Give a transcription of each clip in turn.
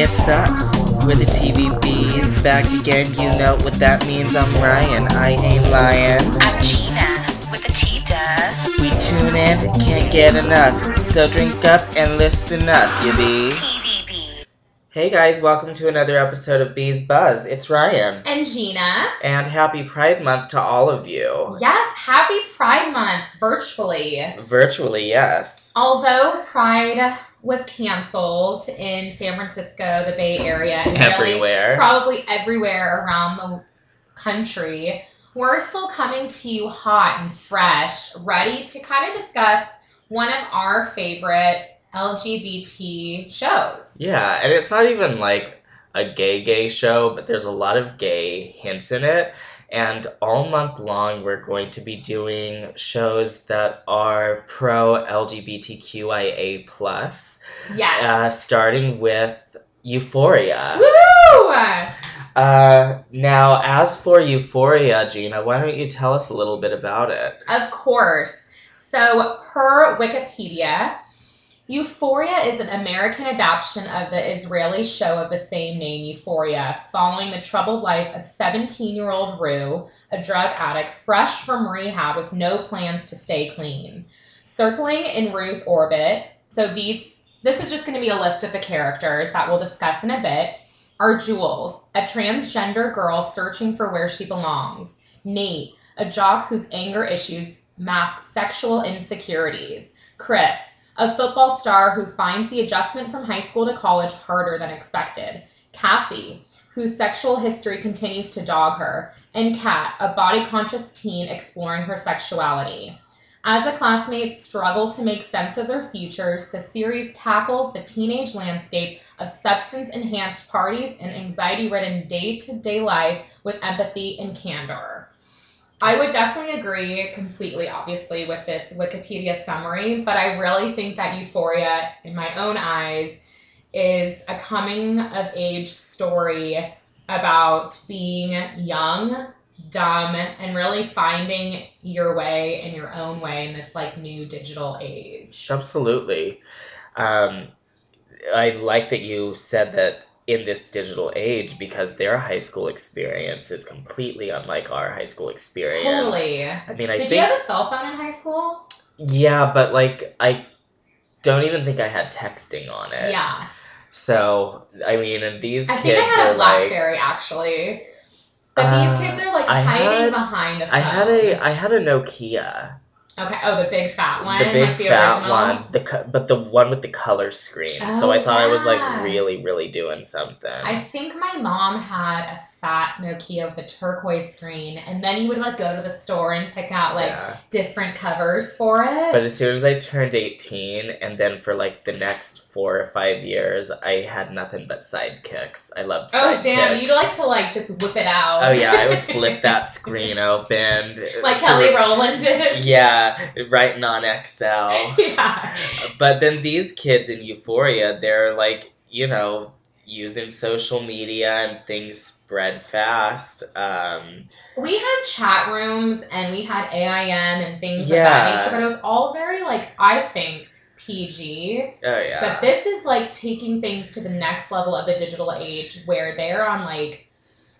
It's us. We're the TVBs. Back again. You know what that means. I'm Ryan. I ain't lying. I'm Gina with a T duh. We tune in, can't get enough. So drink up and listen up, you be. TVB. Hey guys, welcome to another episode of Bees Buzz. It's Ryan. And Gina. And happy Pride Month to all of you. Yes, happy Pride Month virtually. Virtually, yes. Although Pride was canceled in San Francisco, the Bay Area, and really probably everywhere around the country, we're still coming to you hot and fresh, ready to kind of discuss one of our favorite LGBT shows. Yeah, and it's not even like a gay gay show, but there's a lot of gay hints in it. And all month long, we're going to be doing shows that are pro LGBTQIA plus, Yes. uh, starting with Euphoria. Woo! Uh, now, as for Euphoria, Gina, why don't you tell us a little bit about it? Of course. So, per Wikipedia, Euphoria is an American adaptation of the Israeli show of the same name, Euphoria, following the troubled life of 17 year old Rue, a drug addict fresh from rehab with no plans to stay clean. Circling in Rue's orbit, so these, this is just going to be a list of the characters that we'll discuss in a bit, are Jules, a transgender girl searching for where she belongs, Nate, a jock whose anger issues mask sexual insecurities. Chris, a football star who finds the adjustment from high school to college harder than expected. Cassie, whose sexual history continues to dog her. And Kat, a body conscious teen exploring her sexuality. As the classmates struggle to make sense of their futures, the series tackles the teenage landscape of substance enhanced parties and anxiety ridden day to day life with empathy and candor. I would definitely agree completely, obviously, with this Wikipedia summary, but I really think that Euphoria, in my own eyes, is a coming of age story about being young, dumb, and really finding your way in your own way in this like new digital age. Absolutely. Um, I like that you said that in this digital age because their high school experience is completely unlike our high school experience. Totally. I mean, I Did think you have a cell phone in high school? yeah, but like I don't even think I had texting on it. Yeah. So I mean, and these kids. I kids think I had a like, BlackBerry actually. But Uh, these kids are like I hiding had- behind a phone. I had a I had a Nokia, Okay. Oh, the big fat one, the big like the fat original. one, the co- but the one with the color screen. Oh, so Oh, I thought I was like really really doing something. I think my mom had a fat Nokia with a turquoise screen, and then you would like go to the store and pick out like Yeah. different covers for it. But as soon as I turned 18, and then for like the next four or five years, I had nothing but sidekicks. I loved sidekicks. oh damn, you'd like to like just whip it out. Oh yeah, I would flip that screen open. like Kelly re- Rowland did. Yeah, writing on Excel. yeah. But then these kids in Euphoria, they're like, you know, using social media and things spread fast. Um, We had chat rooms and we had AIM and things of that nature, but it was all very like I think PG. oh yeah. But this is like taking things to the next level of the digital age where they're on like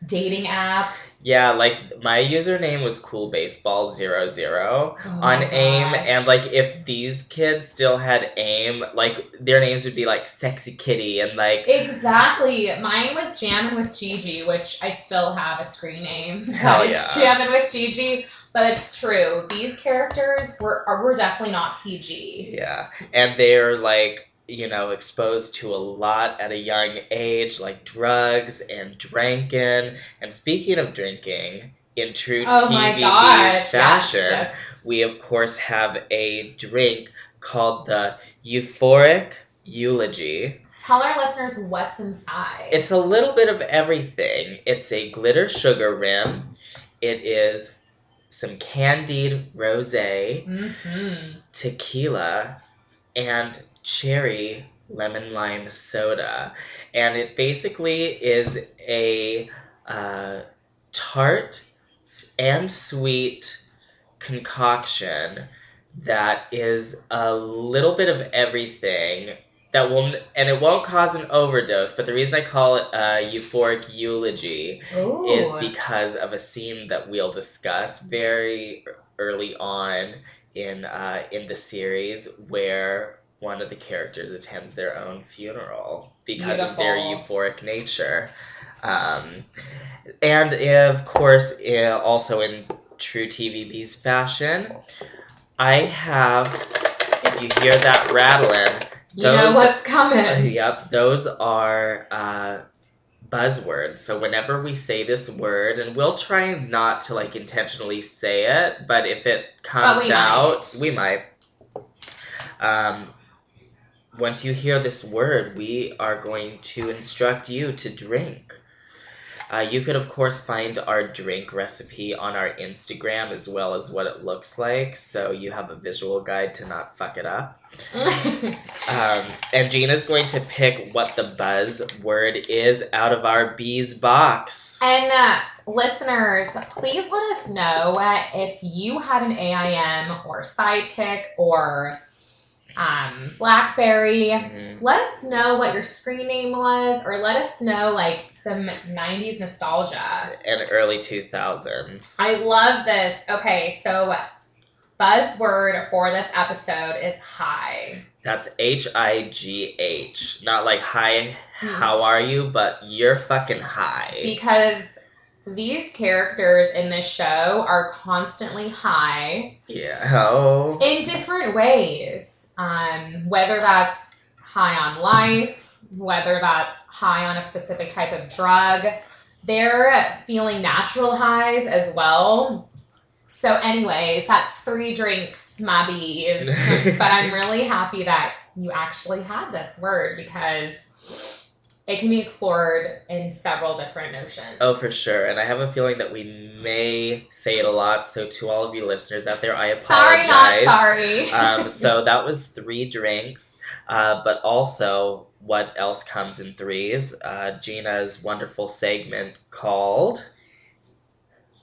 dating apps. yeah, like my username was cool baseball zero zero. Oh on AIM, gosh. and like if these kids still had AIM, like their names would be like Sexy Kitty and like Exactly. Mine was Jamming with Gigi, which I still have a screen name. Hell That is yeah. Jamming with Gigi. But it's true. These characters were are, were definitely not PG. yeah, and they're like you know exposed to a lot at a young age, like drugs and drinking. And speaking of drinking, in true Oh fashion, we of course have a drink called the Euphoric Eulogy. Tell our listeners what's inside. It's a little bit of everything. It's a glitter sugar rim. It is some candied rosé, mm-hmm. tequila, and cherry lemon lime soda. And it basically is a uh, tart and sweet concoction that is a little bit of everything that will and it won't cause an overdose. But the reason I call it a euphoric eulogy Ooh. is because of a scene that we'll discuss very early on in uh, in the series where one of the characters attends their own funeral because of their euphoric nature. Um, and of course, also in true TVB's fashion, I have. If you hear that rattling, you know those- what's coming. Yep, those are uh, buzzwords. So whenever we say this word, and we'll try not to like intentionally say it, but if it comes we out, might. we might. Um, once you hear this word, we are going to instruct you to drink. Uh, you could, of course, find our drink recipe on our Instagram as well as what it looks like, so you have a visual guide to not fuck it up. Um, and Gina's going to pick what the buzz word is out of our bees box. And uh, listeners, please let us know uh, if you had an AIM or Sidekick or um, BlackBerry. Mhm. Let us know what your screen name was, or let us know like some '90s nostalgia. And early 2000s. I love this. Okay, so buzzword for this episode is high. That's H I G H. Not like hi, Hmm. how are you, but you're fucking high. Because these characters in this show are constantly high. Yeah. Oh. in different ways. Um, whether that's high on life, whether that's high on a specific type of drug, they're feeling natural highs as well. So, anyways, that's three drinks, my bees. but I'm really happy that you actually had this word because it can be explored in several different notions. Oh, for sure. And I have a feeling that we may say it a lot. So, to all of you listeners out there, I apologize. Sorry, not sorry. um, so that was three drinks, uh, but also what else comes in threes? Uh, Gina's wonderful segment called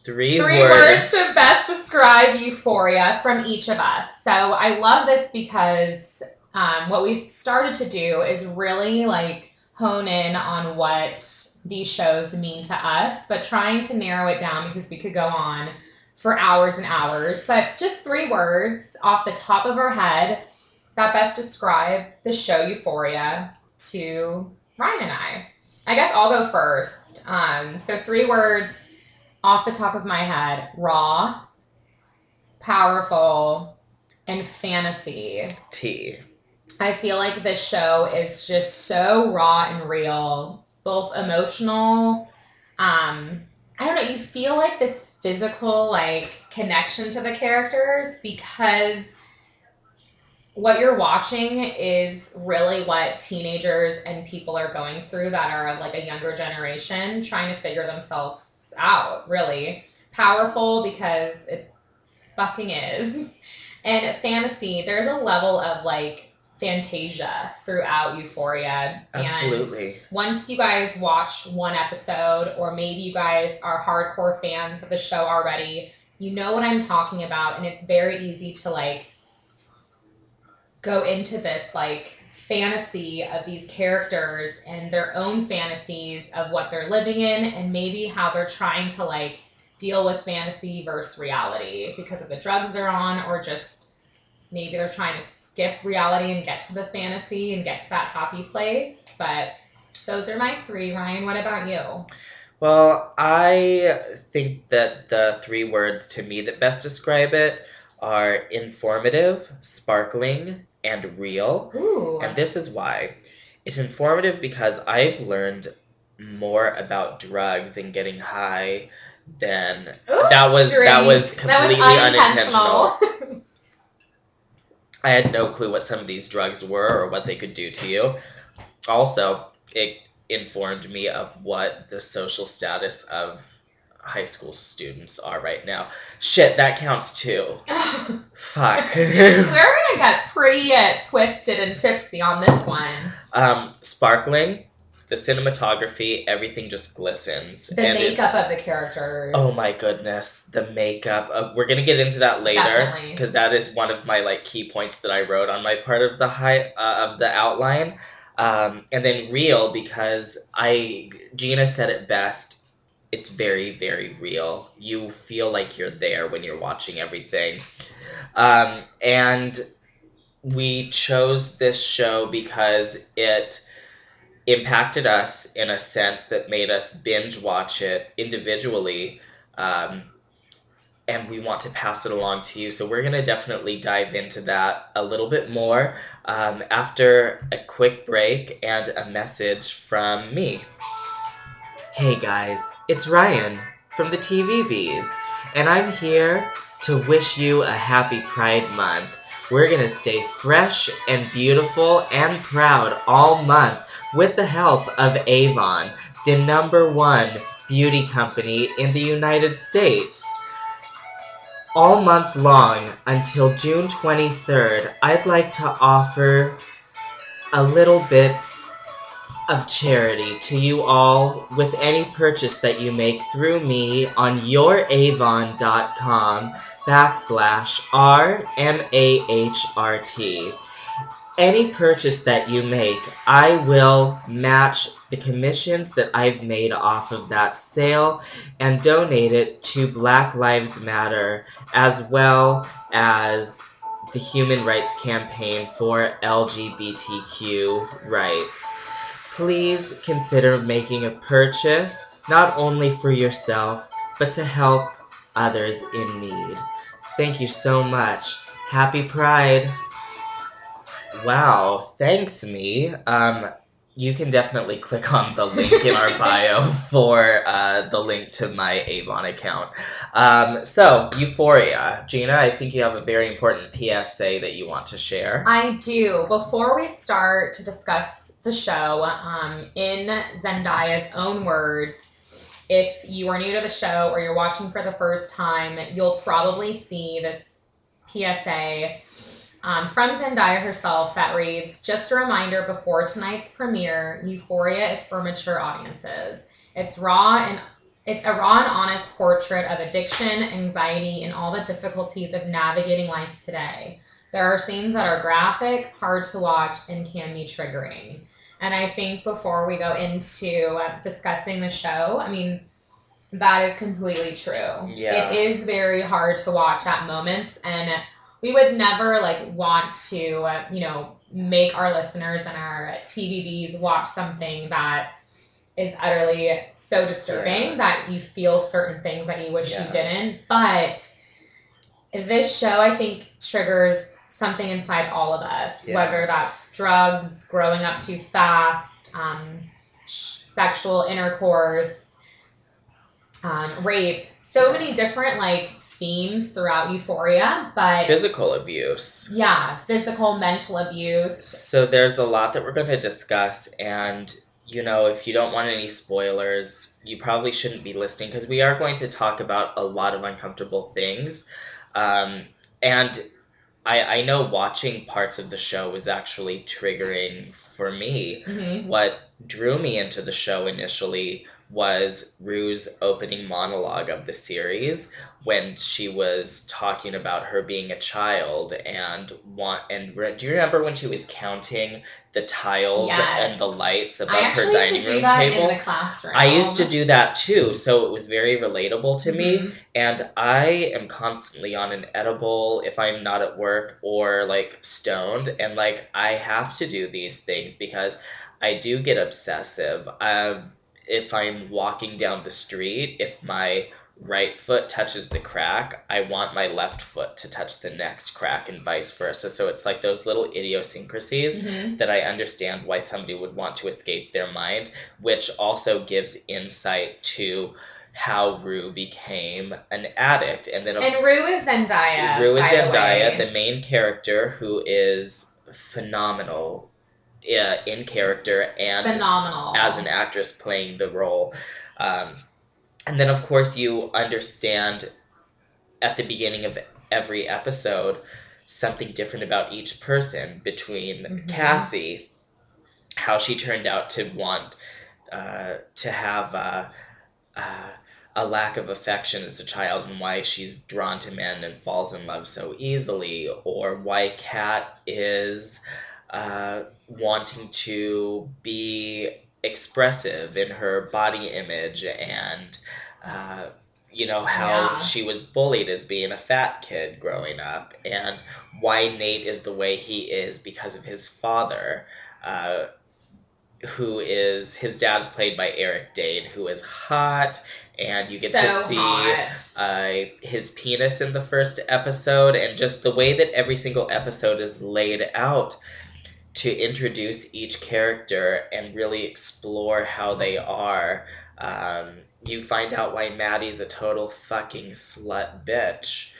Three, Three words to best describe euphoria from each of us. So I love this because um, what we've started to do is really like hone in on what these shows mean to us, but trying to narrow it down because we could go on for hours and hours. But just three words off the top of our head that best describe the show Euphoria to Ryan and I. I guess I'll go first. Um, so three words off the top of my head raw, powerful, and fantasy. T. I feel like this show is just so raw and real, both emotional. Um, I don't know, you feel like this physical like connection to the characters because what you're watching is really what teenagers and people are going through that are like a younger generation trying to figure themselves out, really. Powerful because it fucking is. And fantasy, there's a level of like fantasia throughout Euphoria. And Absolutely. once you guys watch one episode, or maybe you guys are hardcore fans of the show already, you know what I'm talking about, and it's very easy to like go into this like fantasy of these characters and their own fantasies of what they're living in and maybe how they're trying to like deal with fantasy versus reality because of the drugs they're on or just maybe they're trying to skip reality and get to the fantasy and get to that happy place but those are my three ryan what about you Well, I think that the three words to me that best describe it are informative, sparkling, and real. Ooh. And this is why. It's informative because I've learned more about drugs and getting high than Ooh, that was that was completely unintentional. unintentional. I had no clue what some of these drugs were or what they could do to you. Also, it informed me of what the social status of high school students are right now. Shit, that counts too. Fuck. We're gonna get pretty uh, twisted and tipsy on this one. um, sparkling. The cinematography, everything just glistens. The and makeup of the characters. Oh my goodness, the makeup. Uh, we're gonna get into that later because that is one of my like key points that I wrote on my part of the high uh, of the outline. Um, and then real because I Gina said it best. It's very very real. You feel like you're there when you're watching everything. Um, and we chose this show because it impacted us in a sense that made us binge watch it individually. Um, and we want to pass it along to you. So we're going to definitely dive into that a little bit more um, after a quick break and a message from me. Hey guys, it's Ryan from the TV Bees, and I'm here to wish you a happy Pride Month. We're going to stay fresh and beautiful and proud all month with the help of Avon, the number one beauty company in the United States. All month long until June 23rd, I'd like to offer a little bit of charity to you all with any purchase that you make through me on youravon.com backslash R-M-A-H-R-T. Any purchase that you make, I will match the commissions that I've made off of that sale and donate it to Black Lives Matter as well as the Human Rights Campaign for LGBTQ rights. Please consider making a purchase not only for yourself but to help others in need. Thank you so much. Happy Pride. Wow, thanks me. Um you can definitely click on the link in our bio for uh, the link to my Avon account. Um, so, Euphoria. Gina, I think you have a very important PSA that you want to share. I do. Before we start to discuss the show, um, in Zendaya's own words, if you are new to the show or you're watching for the first time, you'll probably see this PSA um, from Zendaya herself that reads Just a reminder before tonight's premiere, Euphoria is for mature audiences. It's raw and it's a raw and honest portrait of addiction, anxiety, and all the difficulties of navigating life today. There are scenes that are graphic, hard to watch, and can be triggering. And I think before we go into uh, discussing the show, I mean, that is completely true. Yeah. It is very hard to watch at moments, and we would never like want to, uh, you know, make our listeners and our TVBs watch something that is utterly so disturbing Yeah. that you feel certain things that you wish Yeah. you didn't. But this show, I think, triggers something inside all of us, Yeah. whether that's drugs, growing up too fast, um, sexual intercourse, um, rape, so many different like themes throughout Euphoria, but Physical abuse. yeah, physical, mental abuse. So there's a lot that we're going to discuss, and you know, if you don't want any spoilers, you probably shouldn't be listening because we are going to talk about a lot of uncomfortable things. Um, and I, I know watching parts of the show was actually triggering for me. hmm What drew me into the show initially was Rue's opening monologue of the series when she was talking about her being a child and want and re- do you remember when she was counting the tiles Yes. and the lights above her dining room table? in the classroom. I used to do that too, so it was very relatable to me. Mhm. And I am constantly on an edible if I'm not at work or like stoned. And like, I have to do these things because I do get obsessive. Um, if I'm walking down the street, if my right foot touches the crack, I want my left foot to touch the next crack and vice versa. So it's like those little idiosyncrasies Mhm. that I understand why somebody would want to escape their mind, which also gives insight to how Rue became an addict. And then, And Rue is Zendaya. Rue is by the Zendaya, the, main character, who is phenomenal uh, in character and phenomenal as an actress playing the role. Um, and then, of course, you understand at the beginning of every episode something different about each person between Mhm. Cassie, how she turned out to want uh, to have uh, uh, a lack of affection as a child and why she's drawn to men and falls in love so easily, or why Kat is uh, wanting to be expressive in her body image and uh, you know how Yeah. she was bullied as being a fat kid growing up and why nate is the way he is because of his father uh, who is his dad's played by eric dane who is hot and you get so to see uh, his penis in the first episode, and just the way that every single episode is laid out to introduce each character and really explore how they are. Um, you find out why Maddie's a total fucking slut bitch.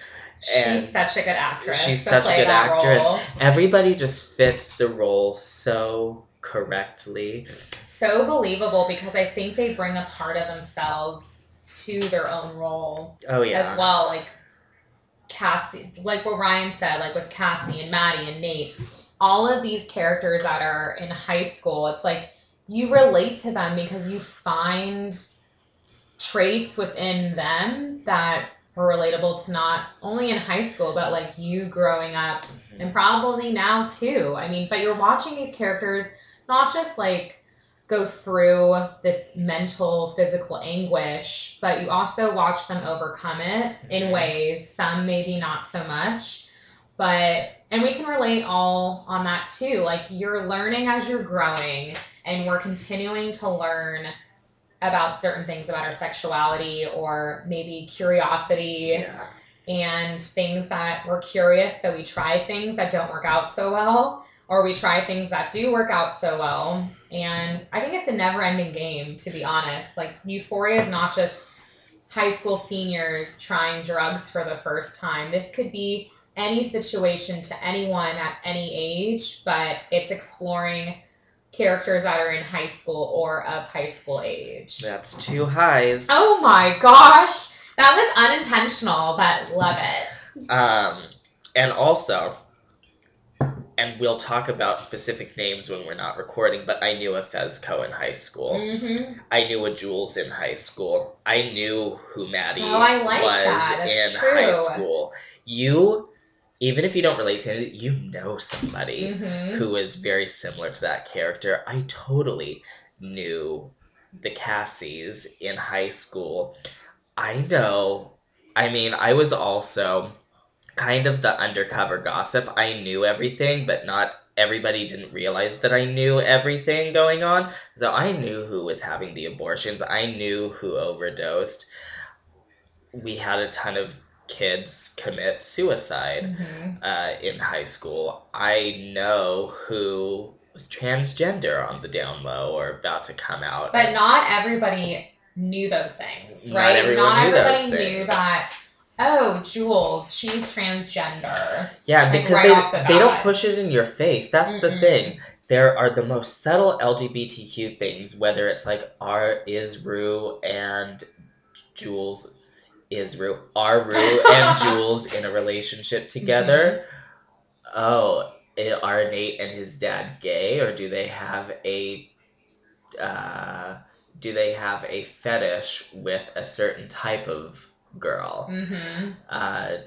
and She's such a good actress. she's such a good actress. role. Everybody just fits the role so correctly. So believable because I think they bring a part of themselves to their own role Oh yeah. as well. Like Cassie, like what Ryan said, like with Cassie and Maddie and Nate, all of these characters that are in high school, it's like you relate to them because you find traits within them that are relatable to not only in high school, but like you growing up and probably now too. I mean, but you're watching these characters not just like go through this mental, physical anguish, but you also watch them overcome it in Mhm. ways, some maybe not so much. But, and we can relate all on that too. Like you're learning as you're growing, and we're continuing to learn about certain things about our sexuality or maybe curiosity Yeah. and things that we're curious, so we try things that don't work out so well, or we try things that do work out so well. And I think it's a never ending game, to be honest. Like, Euphoria is not just high school seniors trying drugs for the first time. This could be any situation to anyone at any age, but it's exploring characters that are in high school or of high school age. That's two highs. Oh my gosh! That was unintentional, but love it. Um, and also, and we'll talk about specific names when we're not recording, but I knew a Fezco in high school. hmm I knew a Jules in high school. I knew who Maddie Oh, like was that. In true. high school. You, even if you don't relate to it, you know somebody hmm who is very similar to that character. I totally knew the Cassies in high school. I know. I mean, I was also kind of the undercover gossip. I knew everything, but not everybody didn't realize that I knew everything going on. So I knew who was having the abortions. I knew who overdosed. We had a ton of kids commit suicide hmm uh, in high school. I know who was transgender on the down low or about to come out. But not everybody knew those things, right? everyone not knew everybody knew that. Oh, Jules, she's transgender. yeah, like, because right off the they they don't push it in your face. That's the Mm-mm. thing. There are the most subtle LGBTQ things, whether it's like are is Rue and Jules is Rue are Rue and Jules in a relationship together. Oh, i- are Nate and his dad gay, or do they have a uh, do they have a fetish with a certain type of girl? hmm Uh,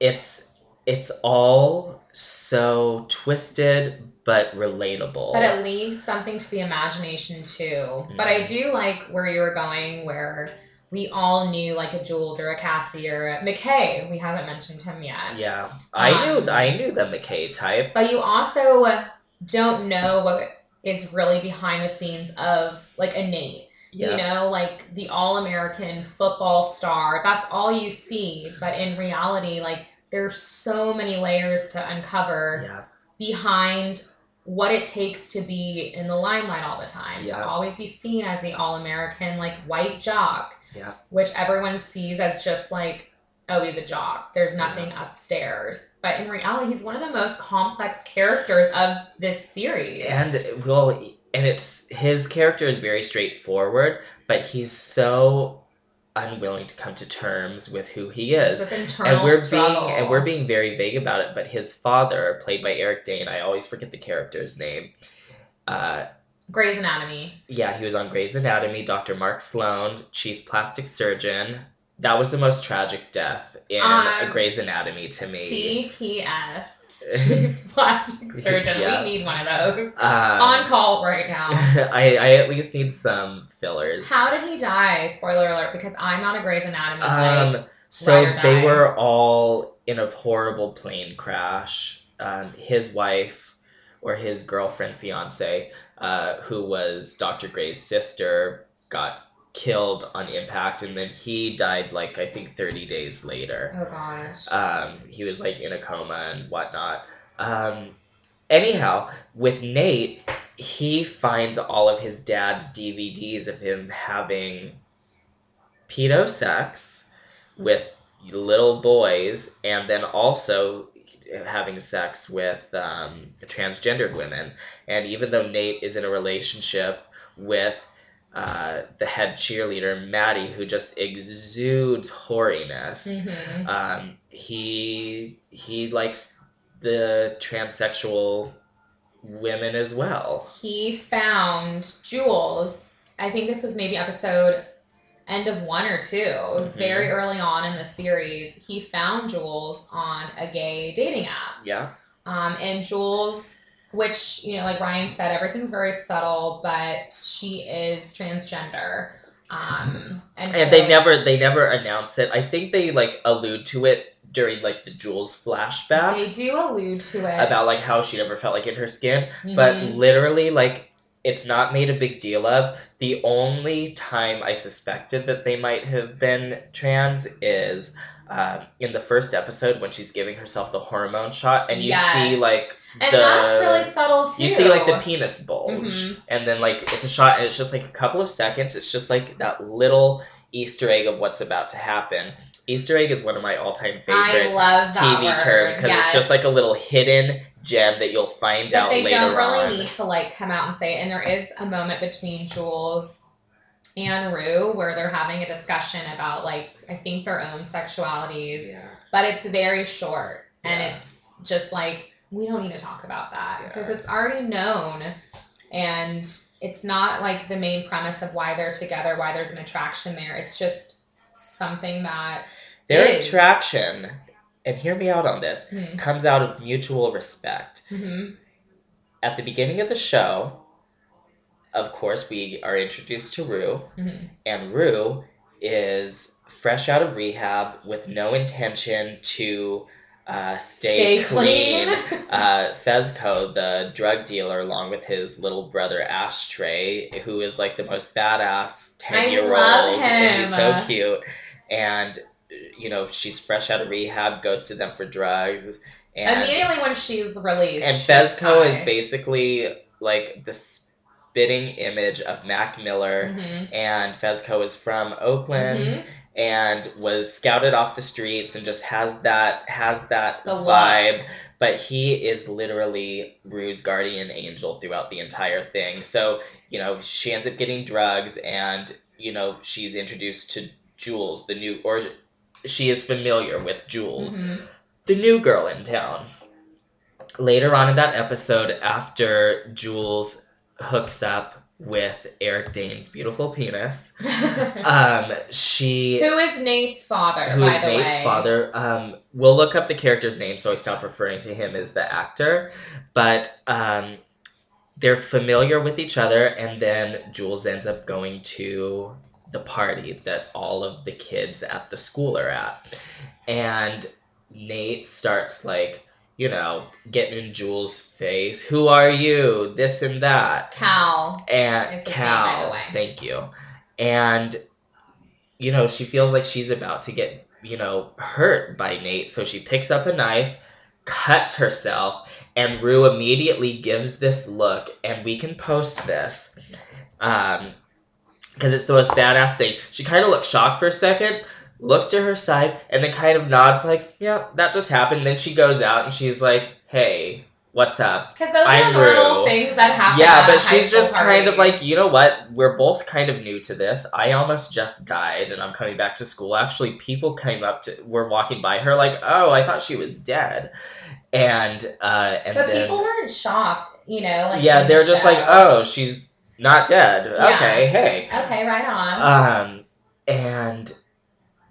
it's it's all so twisted but relatable. But it leaves something to the imagination too. But I do like where you were going, where we all knew like a Jules or a Cassie or a McKay. We haven't mentioned him yet. yeah, I Um, knew I knew the McKay type. But you also don't know what is really behind the scenes of like a Nate. Yeah, You know, like the all American football star. That's all you see. But in reality, like there's so many layers to uncover yeah, behind what it takes to be in the limelight all the time. Yeah. To always be seen as the all American, like white jock, yeah. which everyone sees as just like, oh, he's a jock. There's nothing upstairs. But in reality, he's one of the most complex characters of this series. And well, and it's his character is very straightforward, but he's so unwilling to come to terms with who he is. and we're struggle. being and we're being very vague about it but his father played by eric dane i always forget the character's name uh, Grey's Anatomy. Yeah, he was on Grey's Anatomy. Dr. Mark Sloan, chief plastic surgeon. That was the most tragic death in Um, Grey's Anatomy to me. CPS. Chief Plastic surgeon. Yeah. We need one of those. Um, On call right now. I, I at least need some fillers. How did he die? Spoiler alert, because I'm not a Grey's Anatomy. like, Um, so they die. were all in a horrible plane crash. Um, his wife, or his girlfriend, fiance, uh, who was Dr. Grey's sister, got killed on impact, and then he died like I think 30 days later. oh gosh. Um, he was like in a coma and whatnot. Um, anyhow, with Nate, he finds all of his dad's DVDs of him having pedo sex with little boys and then also having sex with um, transgendered women. And even though Nate is in a relationship with uh, the head cheerleader, Maddie, who just exudes hoariness hmm um, he he likes the transsexual women as well. he found Jules. I think this was maybe episode end of one or two. It was Mhm. very early on in the series. He found Jules on a gay dating app. Yeah, Um, and Jules, which, you know, like Ryan said, everything's very subtle, but she is transgender. Um, and, and so- they never they never announce it. I think they like allude to it during like the Jules flashback They do allude to it. about like how she never felt like in her skin, but Mhm. literally like it's not made a big deal of. The only time I suspected that they might have been trans is um, in the first episode when she's giving herself the hormone shot, and you Yes. see like and the- that's really subtle too. You see like the penis bulge, Mhm. and then like it's a shot, and it's just like a couple of seconds. It's just like that little Easter egg of what's about to happen. Easter egg is one of my all-time I favorite love TV word. terms because yes. it's just like a little hidden gem that you'll find But out they later don't really on. need to like come out and say it. And there is a moment between Jules and Rue where they're having a discussion about like I think their own sexualities, Yeah. but it's very short and Yeah. it's just like we don't need to talk about that Yeah. because it's already known and it's not like the main premise of why they're together, why there's an attraction there. It's just something that Their is. attraction, and hear me out on this, hmm, comes out of mutual respect. mhm, At the beginning of the show, of course, we are introduced to Rue, mhm. and Rue is fresh out of rehab with no intention to uh, stay, stay clean. uh, Fezco, the drug dealer, along with his little brother Ashtray, who is like the most badass 10 year old. and he's so cute. And you know, she's fresh out of rehab, goes to them for drugs, and Immediately when she's released, and Fezco is basically like the spitting image of Mac Miller. Mhm, And Fezco is from Oakland mhm. And was scouted off the streets and just has that has that The vibe. But he is literally Rue's guardian angel throughout the entire thing. So, you know, she ends up getting drugs and, you know, she's introduced to Jules, the new or she is familiar with Jules, Mhm. the new girl in town. Later on in that episode, after Jules hooks up with Eric Dane's beautiful penis, um, she Who is Nate's father? who is Nate's way? father. Um, we'll look up the character's name, so I stop referring to him as the actor. But um, they're familiar with each other, and then Jules ends up going to the party that all of the kids at the school are at, and Nate starts like. You know, getting in Jules' face. Who are you? This and that Cal. and name, Cal. way. Thank you. And you know, she feels like she's about to get you know hurt by Nate, so she picks up a knife, cuts herself, and Rue immediately gives this look, and we can post this. Um, because it's the most badass thing. She kind of looks shocked for a second, looks to her side, and then kind of nods, like, "Yeah, that just happened." Then she goes out and she's like, "Hey, what's up?" Because those I'm are the little Rue. things that happen. Yeah, but she's just kind of like, you know what? We're both kind of new to this. I almost just died, and I'm coming back to school. Actually, people came up to, were walking by her like, oh, I thought she was dead, and uh, and But then people weren't shocked, you know. Like yeah, they're just like, oh, she's not dead. Yeah. Okay, hey. Okay, right on. Um, and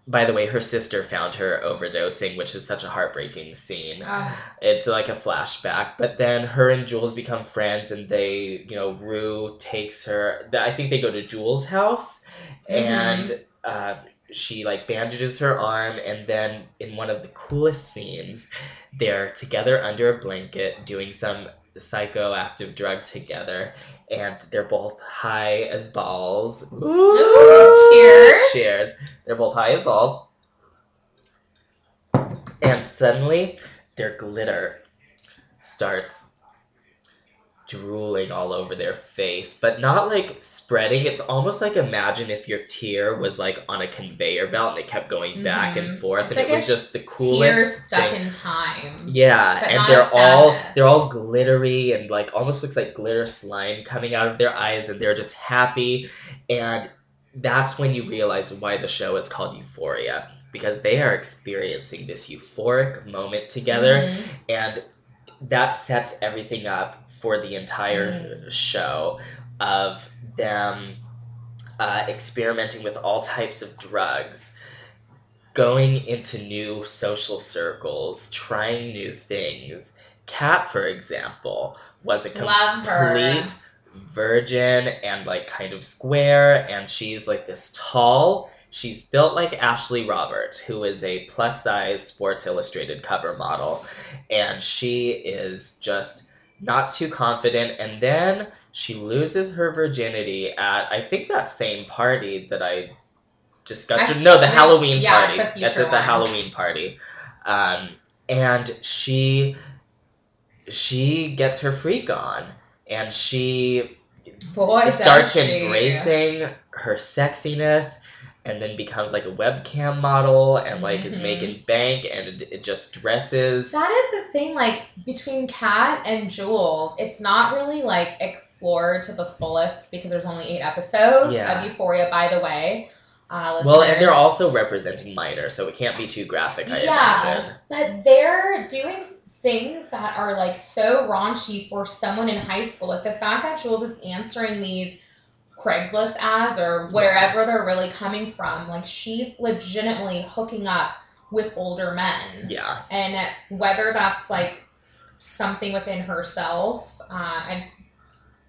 by the way, her sister found her overdosing, which is such a heartbreaking scene. Ugh. It's like a flashback, but then her and Jules become friends, and they, you know, Rue takes her. I think they go to Jules' house, and uh, she like bandages her arm, and then in one of the coolest scenes, they're together under a blanket doing some psychoactive drug together, and they're both high as balls. Ooh, cheers. Cheers. They're both high as balls. And suddenly, their glitter starts drooling all over their face, but not like spreading. It's almost like imagine if your tear was like on a conveyor belt and it kept going back and Mhm. forth, It's and like it was just the coolest stuck thing. in time. Yeah, and they're all they're all glittery and like almost looks like glitter slime coming out of their eyes, and they're just happy, and that's when you realize why the show is called Euphoria because they are experiencing this euphoric moment together, Mhm. and that sets everything up for the entire Mm. show of them uh, experimenting with all types of drugs, going into new social circles, trying new things. Kat, for example, was a complete virgin and like kind of square, and she's like this tall. She's built like Ashley Roberts, who is a plus size Sports Illustrated cover model, and she is just not too confident. And then she loses her virginity at I think that same party that I discussed. I no, the think- Halloween yeah, party. it's a future That's at the one. Halloween party, um, and she she gets her freak on, and she Boy, starts she. embracing her sexiness and then becomes like a webcam model and like is Mhm. making bank and it, it just dresses That is the thing, like between Kat and Jules, it's not really like explored to the fullest because there's only eight episodes Yeah. of Euphoria, by the way. Uh, well and they're also representing minors so it can't be too graphic i Yeah. imagine But they're doing things that are like so raunchy for someone in high school. Like the fact that Jules is answering these Craigslist ads or wherever they're really coming from, like she's legitimately hooking up with older men. yeah And whether that's like something within herself, uh, and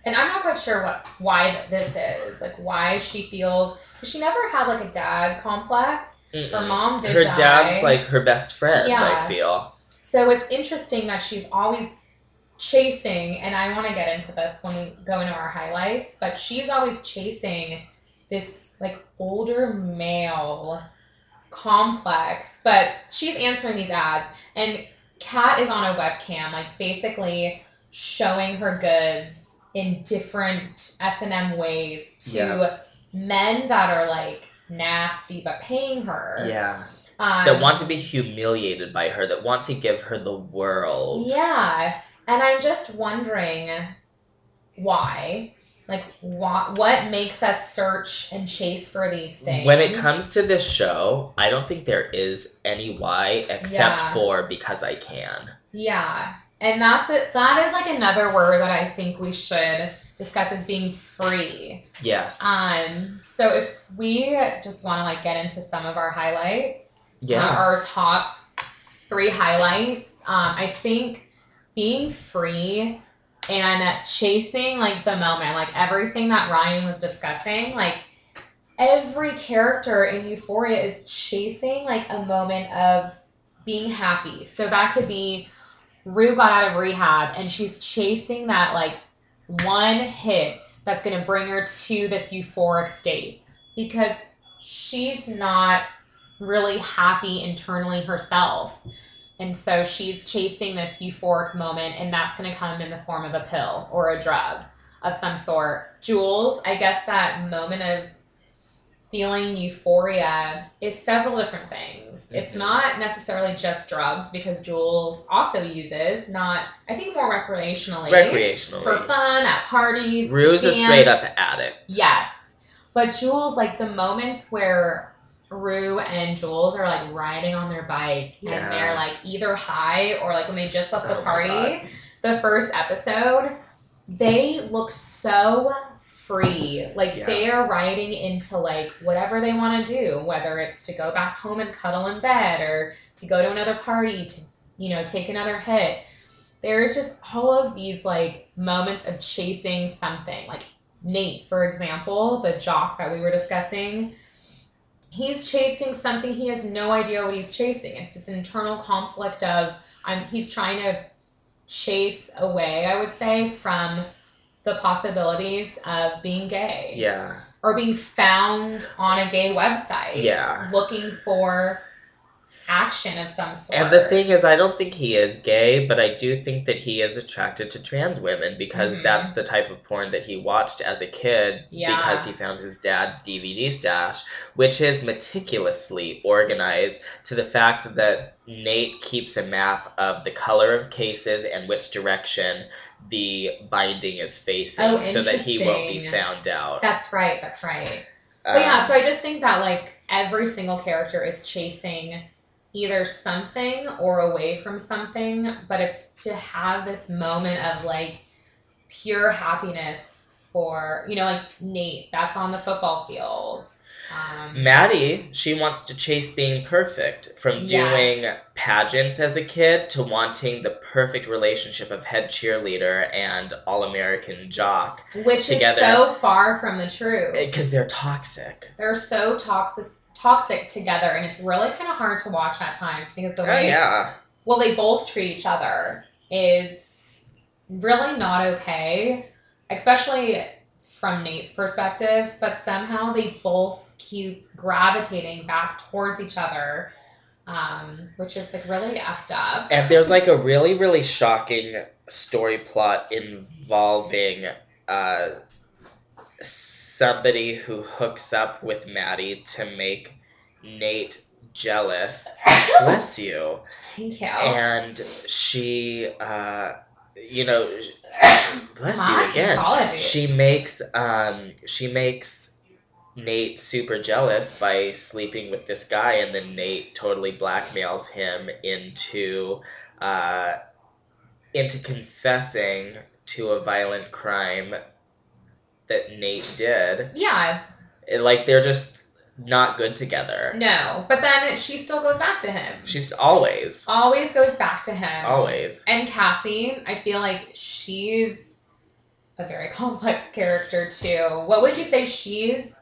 and I'm not quite sure what why this is, like why she feels She never had like a dad complex. Her Mm-mm. mom did her die. dad's like her best friend i feel So it's interesting that she's always chasing, and I want to get into this when we go into our highlights, but she's always chasing this like older male complex, but she's answering these ads, and Kat is on a webcam, like basically showing her goods in different S&M ways to Yeah. men that are like nasty but paying her. yeah Um, that want to be humiliated by her that want to give her the world Yeah, and I'm just wondering why. Like, what what makes us search and chase for these things? When it comes to this show, I don't think there is any why except Yeah. for because I can. yeah, and that's it. That is like another word that I think we should discuss as being free. Yes. Um, so if we just want to like get into some of our highlights, Yeah. uh, our top three highlights, um, I think being free and chasing like the moment, like everything that Ryan was discussing, like every character in Euphoria is chasing like a moment of being happy. So that could be Rue got out of rehab and she's chasing that like one hit that's going to bring her to this euphoric state because she's not really happy internally herself. And so she's chasing this euphoric moment, and that's going to come in the form of a pill or a drug of some sort. Jules, I guess that moment of feeling euphoria is several different things. It's Mhm. not necessarily just drugs because Jules also uses, not, I think more recreationally Recreationally. for fun at parties. Rue's a straight up addict. Yes. But Jules, like the moments where Rue and Jules are like riding on their bike Yeah. and they're like either high or like when they just left the Oh party, the first episode, they look so free. Like Yeah. they are riding into like whatever they want to do, whether it's to go back home and cuddle in bed or to go to another party to, you know, take another hit. There's just all of these like moments of chasing something. Like Nate, for example, the jock that we were discussing, he's chasing something he has no idea what he's chasing. It's this internal conflict of I'm he's trying to chase away, I would say, from the possibilities of being gay Yeah. or being found on a gay website Yeah. looking for action of some sort. And the thing is, I don't think he is gay, but I do think that he is attracted to trans women because Mhm. that's the type of porn that he watched as a kid Yeah. because he found his dad's DVD stash, which is meticulously organized to the fact that Nate keeps a map of the color of cases and which direction the binding is facing Oh, so that he won't be found out. That's right, that's right. But yeah, Um, so I just think that like every single character is chasing either something or away from something, but it's to have this moment of like pure happiness for you know like Nate that's on the football field. Um, Maddie, she wants to chase being perfect from doing pageants as a kid to wanting the perfect relationship of head cheerleader and all American jock which together. is so far from the truth. because they're toxic. They're so toxic toxic together and it's really kind of hard to watch at times because the Oh, way yeah. well they both treat each other is really not okay especially from nate's perspective but somehow they both keep gravitating back towards each other um, which is like really effed up And there's like a really, really shocking story plot involving uh, somebody who hooks up with Maddie to make Nate jealous. Bless you. thank you and she uh you know bless My you again apologies. she makes um she makes nate super jealous by sleeping with this guy and then nate totally blackmails him into uh into confessing to a violent crime that nate did. Yeah. Like they're just not good together. No but then she still goes back to him. She's always. Always goes back to him. Always. And Cassie, I feel like she's a very complex character too. What would you say she's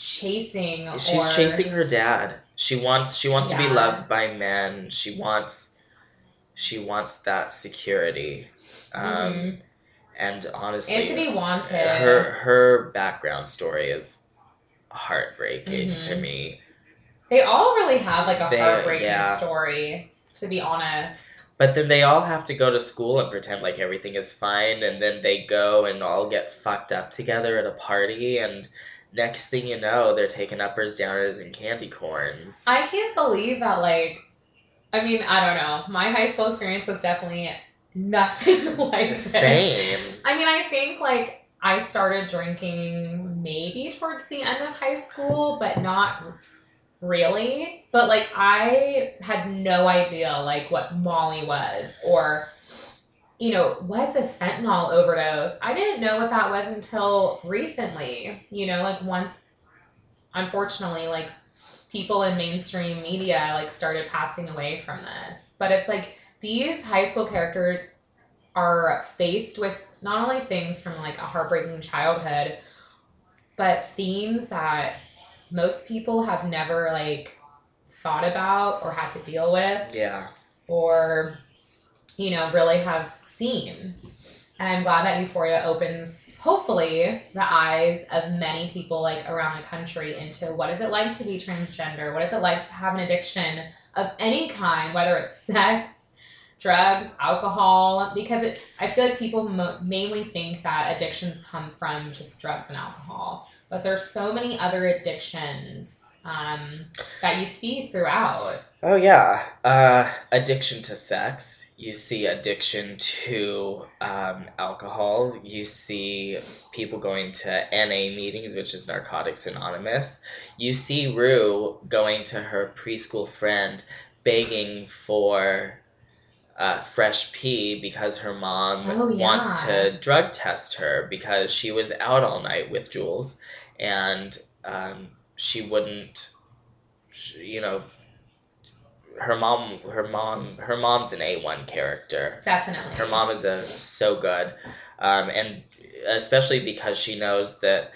chasing? She's or... chasing her dad. She wants she wants to be loved by men. She wants she wants that security. Um, Mhm. and honestly and to be wanted. her her background story is heartbreaking to Mhm. me. They all really have like a They- heartbreaking yeah. story, to be honest. But then they all have to go to school and pretend like everything is fine and then they go and all get fucked up together at a party and next thing you know they're taking uppers downers and candy corns. I can't believe that. Like, I mean, I don't know. My high school experience was definitely nothing like this. Same. I mean, I think like I started drinking maybe towards the end of high school, but not really. But like I had no idea like what Molly was or you know, what's a fentanyl overdose? I didn't know what that was until recently. You know, like once unfortunately like people in mainstream media like started passing away from this. But it's like these high school characters are faced with not only things from like a heartbreaking childhood, but themes that most people have never like thought about or had to deal with Yeah. or you know really have seen. And I'm glad that Euphoria opens hopefully the eyes of many people like around the country into what is it like to be transgender? What is it like to have an addiction of any kind, whether it's sex, drugs, alcohol, because it, I feel like people mo- mainly think that addictions come from just drugs and alcohol, but there's so many other addictions um, that you see throughout. Oh yeah, uh, addiction to sex. You see addiction to um, alcohol. You see people going to NA meetings, which is Narcotics Anonymous. You see Rue going to her preschool friend, begging for uh, fresh pee because her mom Oh, yeah. wants to drug test her because she was out all night with Jules and um, she wouldn't, she- you know, her mom, her mom, her mom's an A1 character. Definitely. Her mom is a so good, um, and especially because she knows that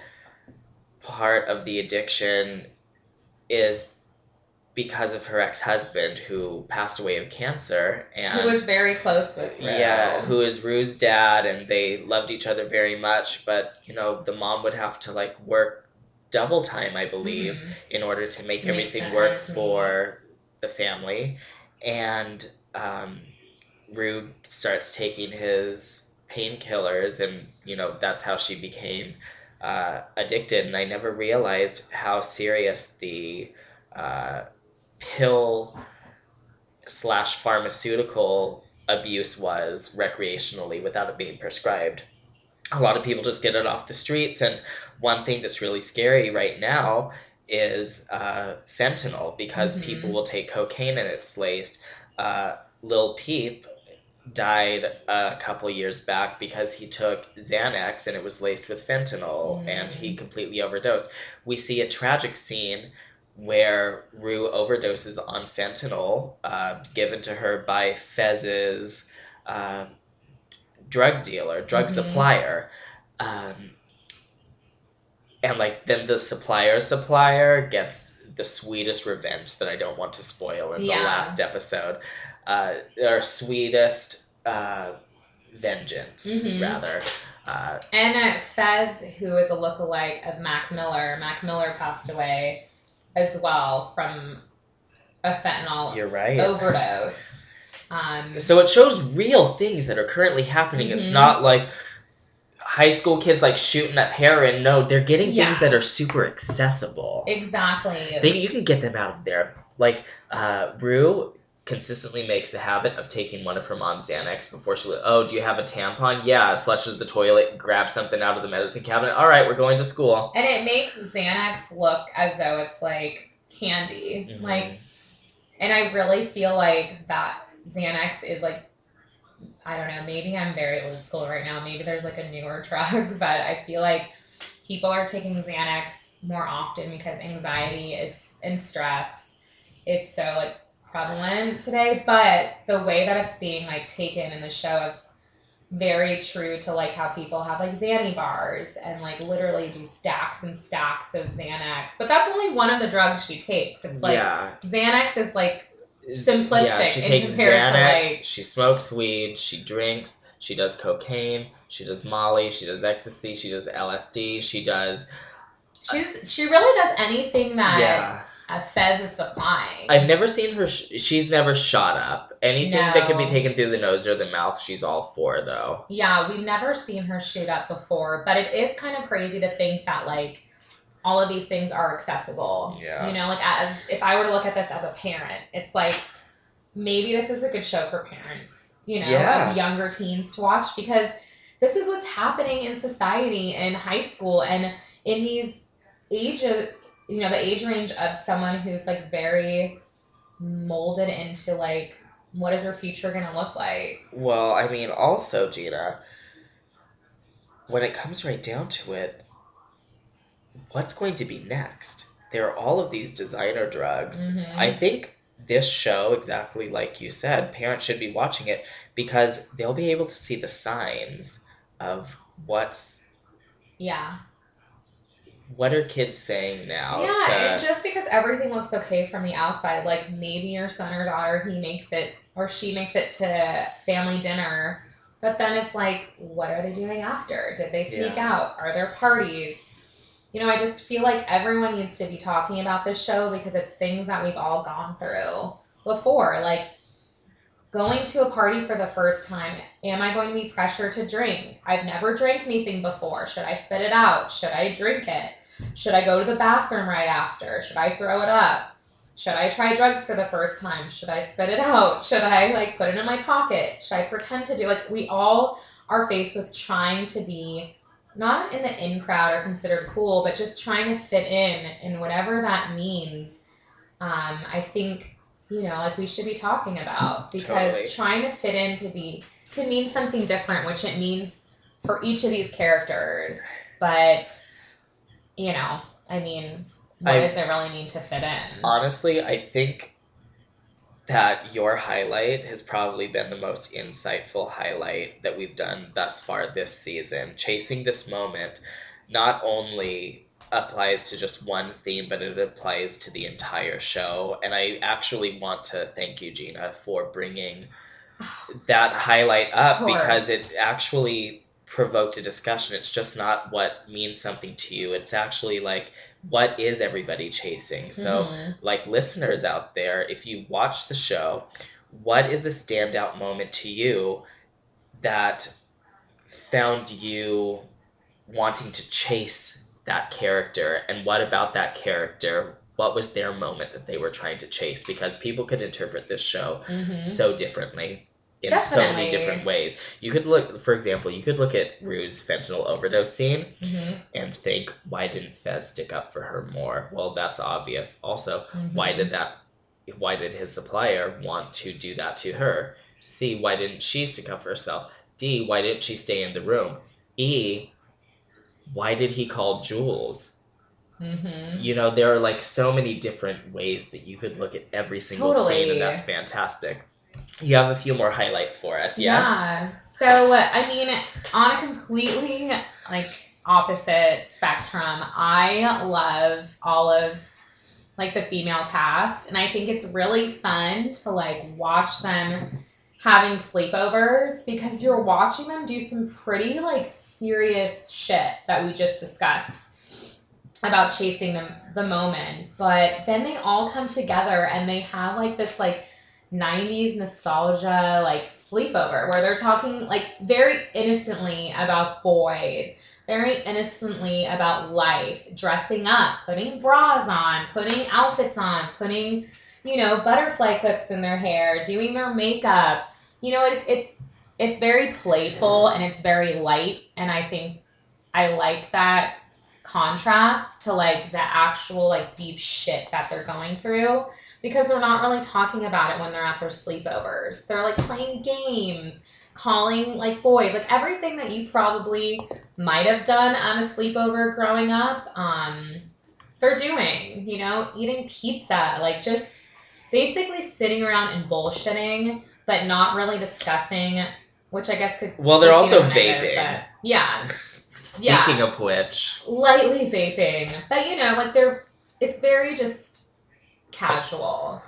part of the addiction is because of her ex-husband who passed away of cancer and Who was very close with Rue. yeah who is rue's dad and they loved each other very much but you know the mom would have to like work double time i believe Mhm. in order to make To everything work ends for the family. And um, Rue starts taking his painkillers, and you know that's how she became uh, addicted. And I never realized how serious the uh, pill slash pharmaceutical abuse was recreationally without it being prescribed. A lot of people just get it off the streets, and one thing that's really scary right now is uh, fentanyl because Mhm. people will take cocaine and it's laced. Uh, Lil Peep died a couple years back because he took Xanax and it was laced with fentanyl and he completely overdosed. We see a tragic scene where Rue overdoses on fentanyl uh, given to her by Fez's uh, drug dealer, drug Mhm. supplier. Um, and like then the supplier's supplier gets the sweetest revenge that I don't want to spoil in Yeah. the last episode. Uh, or sweetest uh, vengeance, Mhm. rather. Uh, And uh, Fez, who is a lookalike of Mac Miller, Mac Miller passed away as well from a fentanyl you're right. overdose. Um, So it shows real things that are currently happening. It's Mhm. not like high school kids like shooting up heroin. No, they're getting things that are super accessible. exactly. They, you can get them out of there. Like uh, Rue consistently makes a habit of taking one of her mom's Xanax before she. Oh, do you have a tampon? Yeah. Flushes the toilet, grabs something out of the medicine cabinet. All right, we're going to school. and it makes Xanax look as though it's like candy. Mhm. Like, and I really feel like that Xanax is like, I don't know, maybe I'm very old school right now. Maybe there's like a newer drug, but I feel like people are taking Xanax more often because anxiety is and stress is so like prevalent today. But the way that it's being like taken in the show is very true to like how people have like Xanny bars and like literally do stacks and stacks of Xanax. But that's only one of the drugs she takes. It's like yeah. Xanax is like simplistic Yeah, she in takes compared to, Xanax. like- She smokes weed. She drinks. She does cocaine. She does Molly. She does ecstasy. She does LSD. She does. Uh, she's she really does anything that yeah. a Fez is supplying. I've never seen her. Sh- she's never shot up. Anything that can be taken through the nose or the mouth, she's all for, though. Yeah, we've never seen her shoot up before, but it is kind of crazy to think that like all of these things are accessible. Yeah. You know, like as if I were to look at this as a parent, it's like maybe this is a good show for parents, you know, Yeah. of younger teens to watch because this is what's happening in society in high school and in these age of you know, the age range of someone who's like very molded into like what is their future going to look like? Well, I mean, also, Gina, when it comes right down to it, what's going to be next? There are all of these designer drugs. Mhm. I think this show, exactly like you said, parents should be watching it because they'll be able to see the signs of what's yeah. what are kids saying now. Yeah, to- and just because everything looks okay from the outside, like maybe your son or daughter, he makes it or she makes it to family dinner, but then it's like, what are they doing after? Did they sneak Yeah. out? Are there parties? You know, I just feel like everyone needs to be talking about this show because it's things that we've all gone through before. Like going to a party for the first time, am I going to be pressured to drink? I've never drank anything before. Should I spit it out? Should I drink it? Should I go to the bathroom right after? Should I throw it up? Should I try drugs for the first time? Should I spit it out? Should I like put it in my pocket? Should I pretend to do like we all are faced with trying to be not in the in crowd or considered cool, but just trying to fit in and whatever that means. Um, I think you know, like we should be talking about because Totally. trying to fit in could be could mean something different, which it means for each of these characters. But you know, I mean, what I- does it really mean to fit in? Honestly, I think that your highlight has probably been the most insightful highlight that we've done thus far this season. Chasing this moment not only applies to just one theme, but it applies to the entire show. And I actually want to thank you, Gina, for bringing that highlight up because it actually provoked a discussion. It's just not what means something to you. It's actually like what is everybody chasing? So Mhm. like listeners out there, if you watch the show, what is a standout moment to you that found you wanting to chase that character? And what about that character? What was their moment that they were trying to chase? Because people could interpret this show Mhm. so differently in so many different ways. You could look, for example, you could look at Rue's fentanyl overdose scene Mhm. and think, why didn't Fez stick up for her more? Well, that's obvious. Also, why Mhm. did that? Why did his supplier want to do that to her? C. Why didn't she stick up for herself? D. Why didn't she stay in the room? E. Why did he call Jules? Mhm. You know, there are like so many different ways that you could look at every single scene, and that's fantastic. You have a few more highlights for us, yes? Yeah. So I mean, on a completely like opposite spectrum, I love all of like the female cast, and I think it's really fun to like watch them having sleepovers because you're watching them do some pretty like serious shit that we just discussed about chasing the, the moment but then they all come together and they have like this like 90s nostalgia like sleepover where they're talking like very innocently about boys very innocently about life dressing up putting bras on putting outfits on putting you know butterfly clips in their hair doing their makeup. You know it, it's it's very playful and it's very light and i think i like that contrast to like the actual like deep shit that they're going through because they're not really talking about it when they're at their sleepovers. They're like playing games, calling like boys, like everything that you probably might have done at a sleepover growing up. Um, they're doing, you know, eating pizza, like just basically sitting around and bullshitting, but not really discussing, which I guess could. Well, they're also seen as a negative, vaping. but- yeah, Speaking of which, lightly vaping, but you know, like they're it's very just casual.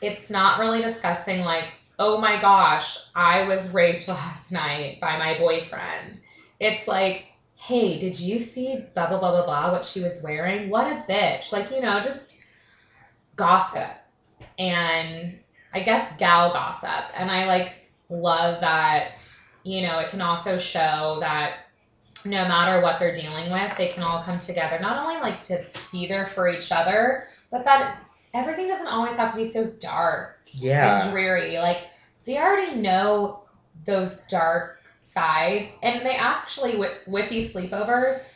It's not really discussing like, oh my gosh, I was raped last night by my boyfriend. It's like, hey, did you see blah blah blah blah blah what she was wearing? What a bitch. Like, you know, just gossip. And I guess gal gossip. And I like love that, you know, it can also show that no matter what they're dealing with, they can all come together, not only like to be there for each other, but that everything doesn't always have to be so dark and yeah, dreary. Like they already know those dark sides, and they actually with with these sleepovers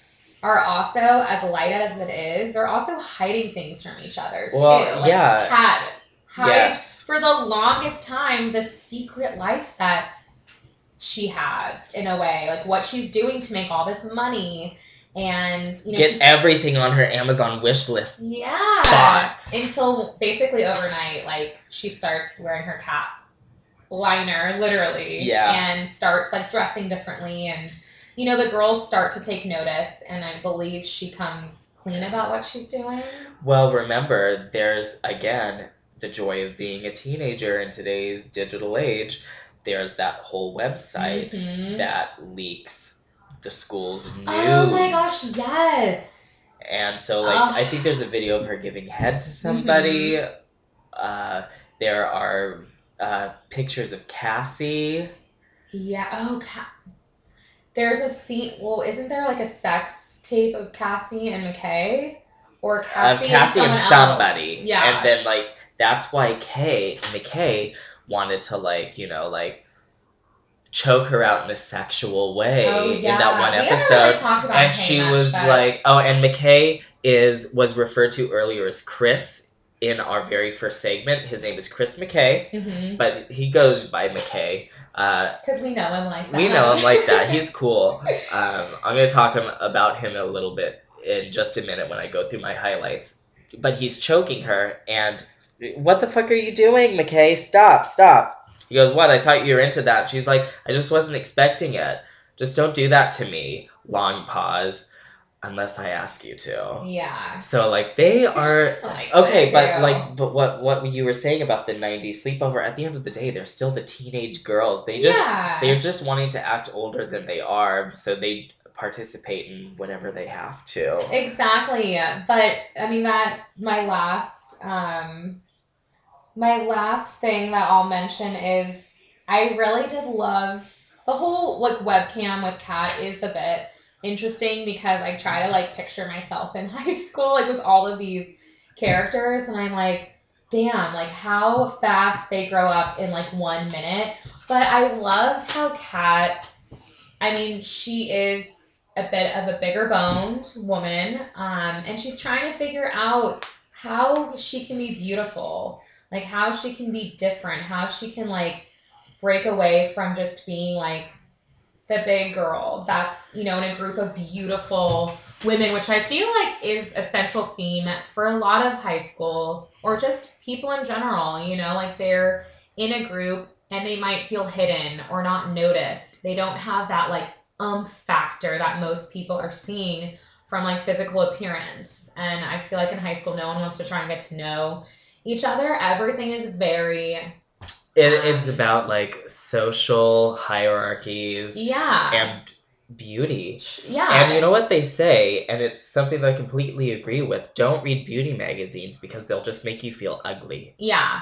are also as light as it is. They're also hiding things from each other too. Well, like yeah. Kat hides Yes. for the longest time the secret life that she has in a way, like what she's doing to make all this money, and you know get everything on her Amazon wish list. yeah. Bought. Until basically overnight, like she starts wearing her cap liner, literally. Yeah. And starts like dressing differently and you know, the girls start to take notice and I believe she comes clean about what she's doing. Well, remember, there's again the joy of being a teenager in today's digital age. There's that whole website Mhm. that leaks the school's news. Oh my gosh, yes. And so, like. I think there's a video of her giving head to somebody. Mm-hmm. Uh, there are uh, pictures of Cassie. Yeah. Oh, Ca- there's a scene. Well, isn't there like a sex tape of Cassie and McKay, or Cassie, of Cassie and, and, somebody. Else? Yeah. And then like that's why Kay McKay wanted to like, you know, like choke her out in a sexual way oh yeah. in that one episode. Really and McKay she much, was but- like oh and McKay is was referred to earlier as Chris in our very first segment. His name is Chris McKay, Mm-hmm. but he goes by McKay. Uh, Because we know him like that. we know him like that. He's cool. Um, I'm going to talk him, about him a little bit in just a minute when I go through my highlights. But he's choking her, and what the fuck are you doing, McKay? Stop, stop. He goes, What? I thought you were into that. She's like, I just wasn't expecting it. Just don't do that to me. Long pause. Unless I ask you to. yeah. So like they are okay, but too. like but what what you were saying about the '90s sleepover? At the end of the day, they're still the teenage girls. They just Yeah. they're just wanting to act older than they are, so they participate in whatever they have to. Exactly. But I mean that my last um my last thing that I'll mention is I really did love the whole like webcam with Kat is a bit interesting because I try to like picture myself in high school like with all of these characters and I'm like damn like how fast they grow up in like one minute. But I loved how Kat I mean she is a bit of a bigger boned woman um, and she's trying to figure out how she can be beautiful like how she can be different how she can like break away from just being like the big girl. That's you know in a group of beautiful women which i feel like is a central theme for a lot of high school or just people in general you know? Like they're in a group and they might feel hidden or not noticed. They don't have that like um factor that most people are seeing from like physical appearance. And i feel like in high school no one wants to try and get to know each other everything is very It, it's about like social hierarchies yeah and beauty. yeah And you know what they say, and it's something that I completely agree with. Don't read beauty magazines because they'll just make you feel ugly. Yeah.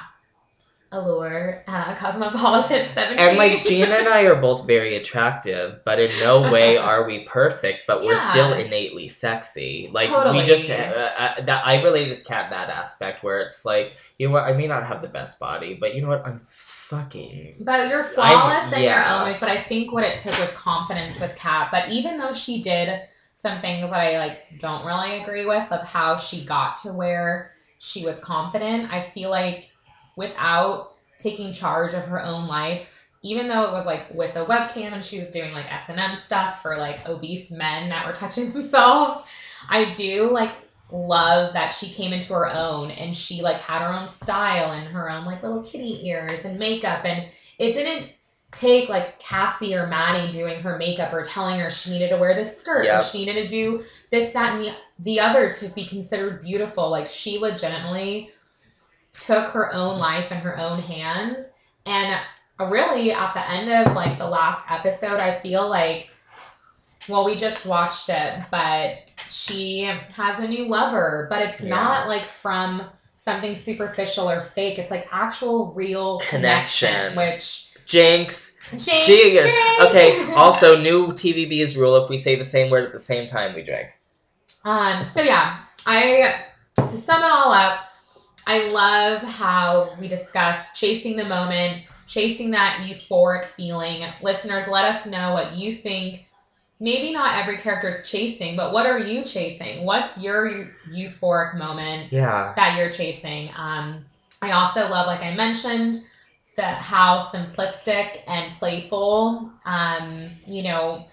Allure, uh, Cosmopolitan 17. And like Gina and I are both very attractive, but in no way are we perfect. But we're still innately sexy. Like Totally. we just uh, uh, that I related to Kat that aspect where it's like you know what I may not have the best body, but you know what I'm fucking But you're I'm- flawless in your yeah. own ways. But I think what it took was confidence with Kat. But even though she did some things that I like don't really agree with of how she got to where she was confident, I feel like without taking charge of her own life, even though it was like with a webcam and she was doing like S and M stuff for like obese men that were touching themselves, I do like love that she came into her own and she like had her own style and her own like little kitty ears and makeup and it didn't take like Cassie or Maddie doing her makeup or telling her she needed to wear this skirt Yep. or she needed to do this, that, and the, the other to be considered beautiful. Like she legitimately took her own life in her own hands. And really at the end of like the last episode, I feel like well, we just watched it, but she has a new lover, but it's Yeah. not like from something superficial or fake. It's like actual real connection, Connection. which Jinx. Jinx, She Jinx. okay. Also, new TVB's rule: if we say the same word at the same time, we drink. Um, so yeah, I to sum it all up, I love how we discussed chasing the moment, chasing that euphoric feeling. Listeners, let us know what you think. Maybe not every character is chasing, but what are you chasing? What's your euphoric moment Yeah. that you're chasing? Um, I also love, like I mentioned, the how simplistic and playful, um, you know,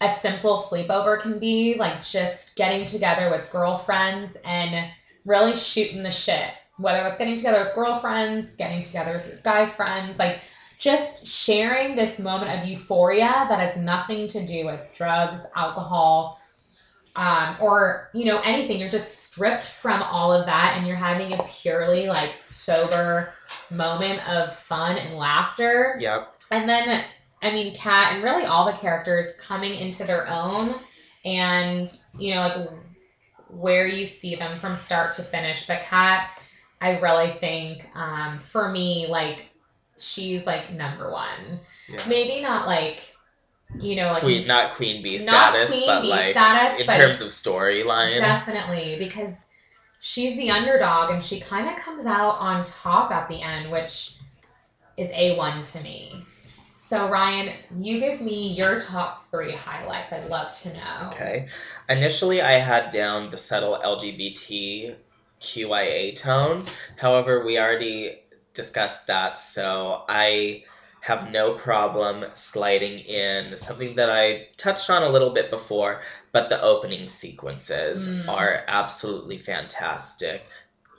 a simple sleepover can be like just getting together with girlfriends and really shooting the shit. Whether that's getting together with girlfriends, getting together with your guy friends, like just sharing this moment of euphoria that has nothing to do with drugs, alcohol, um, or you know anything. You're just stripped from all of that, and you're having a purely like sober moment of fun and laughter. Yep. And then, I mean, Kat and really all the characters coming into their own and, you know, like where you see them from start to finish. But Kat, I really think, um, for me, like, she's like number one. Yeah. Maybe not like, you know, like Queen, not queen bee status, queen but bee like status, in terms of storyline. Definitely, because she's the underdog and she kind of comes out on top at the end, which is A1 to me. So, Ryan, you give me your top three highlights. I'd love to know. Okay. Initially, I had down the subtle LGBT QIA tones. However, we already discussed that, so I have no problem sliding in something that I touched on a little bit before, but the opening sequences Mm. are absolutely fantastic.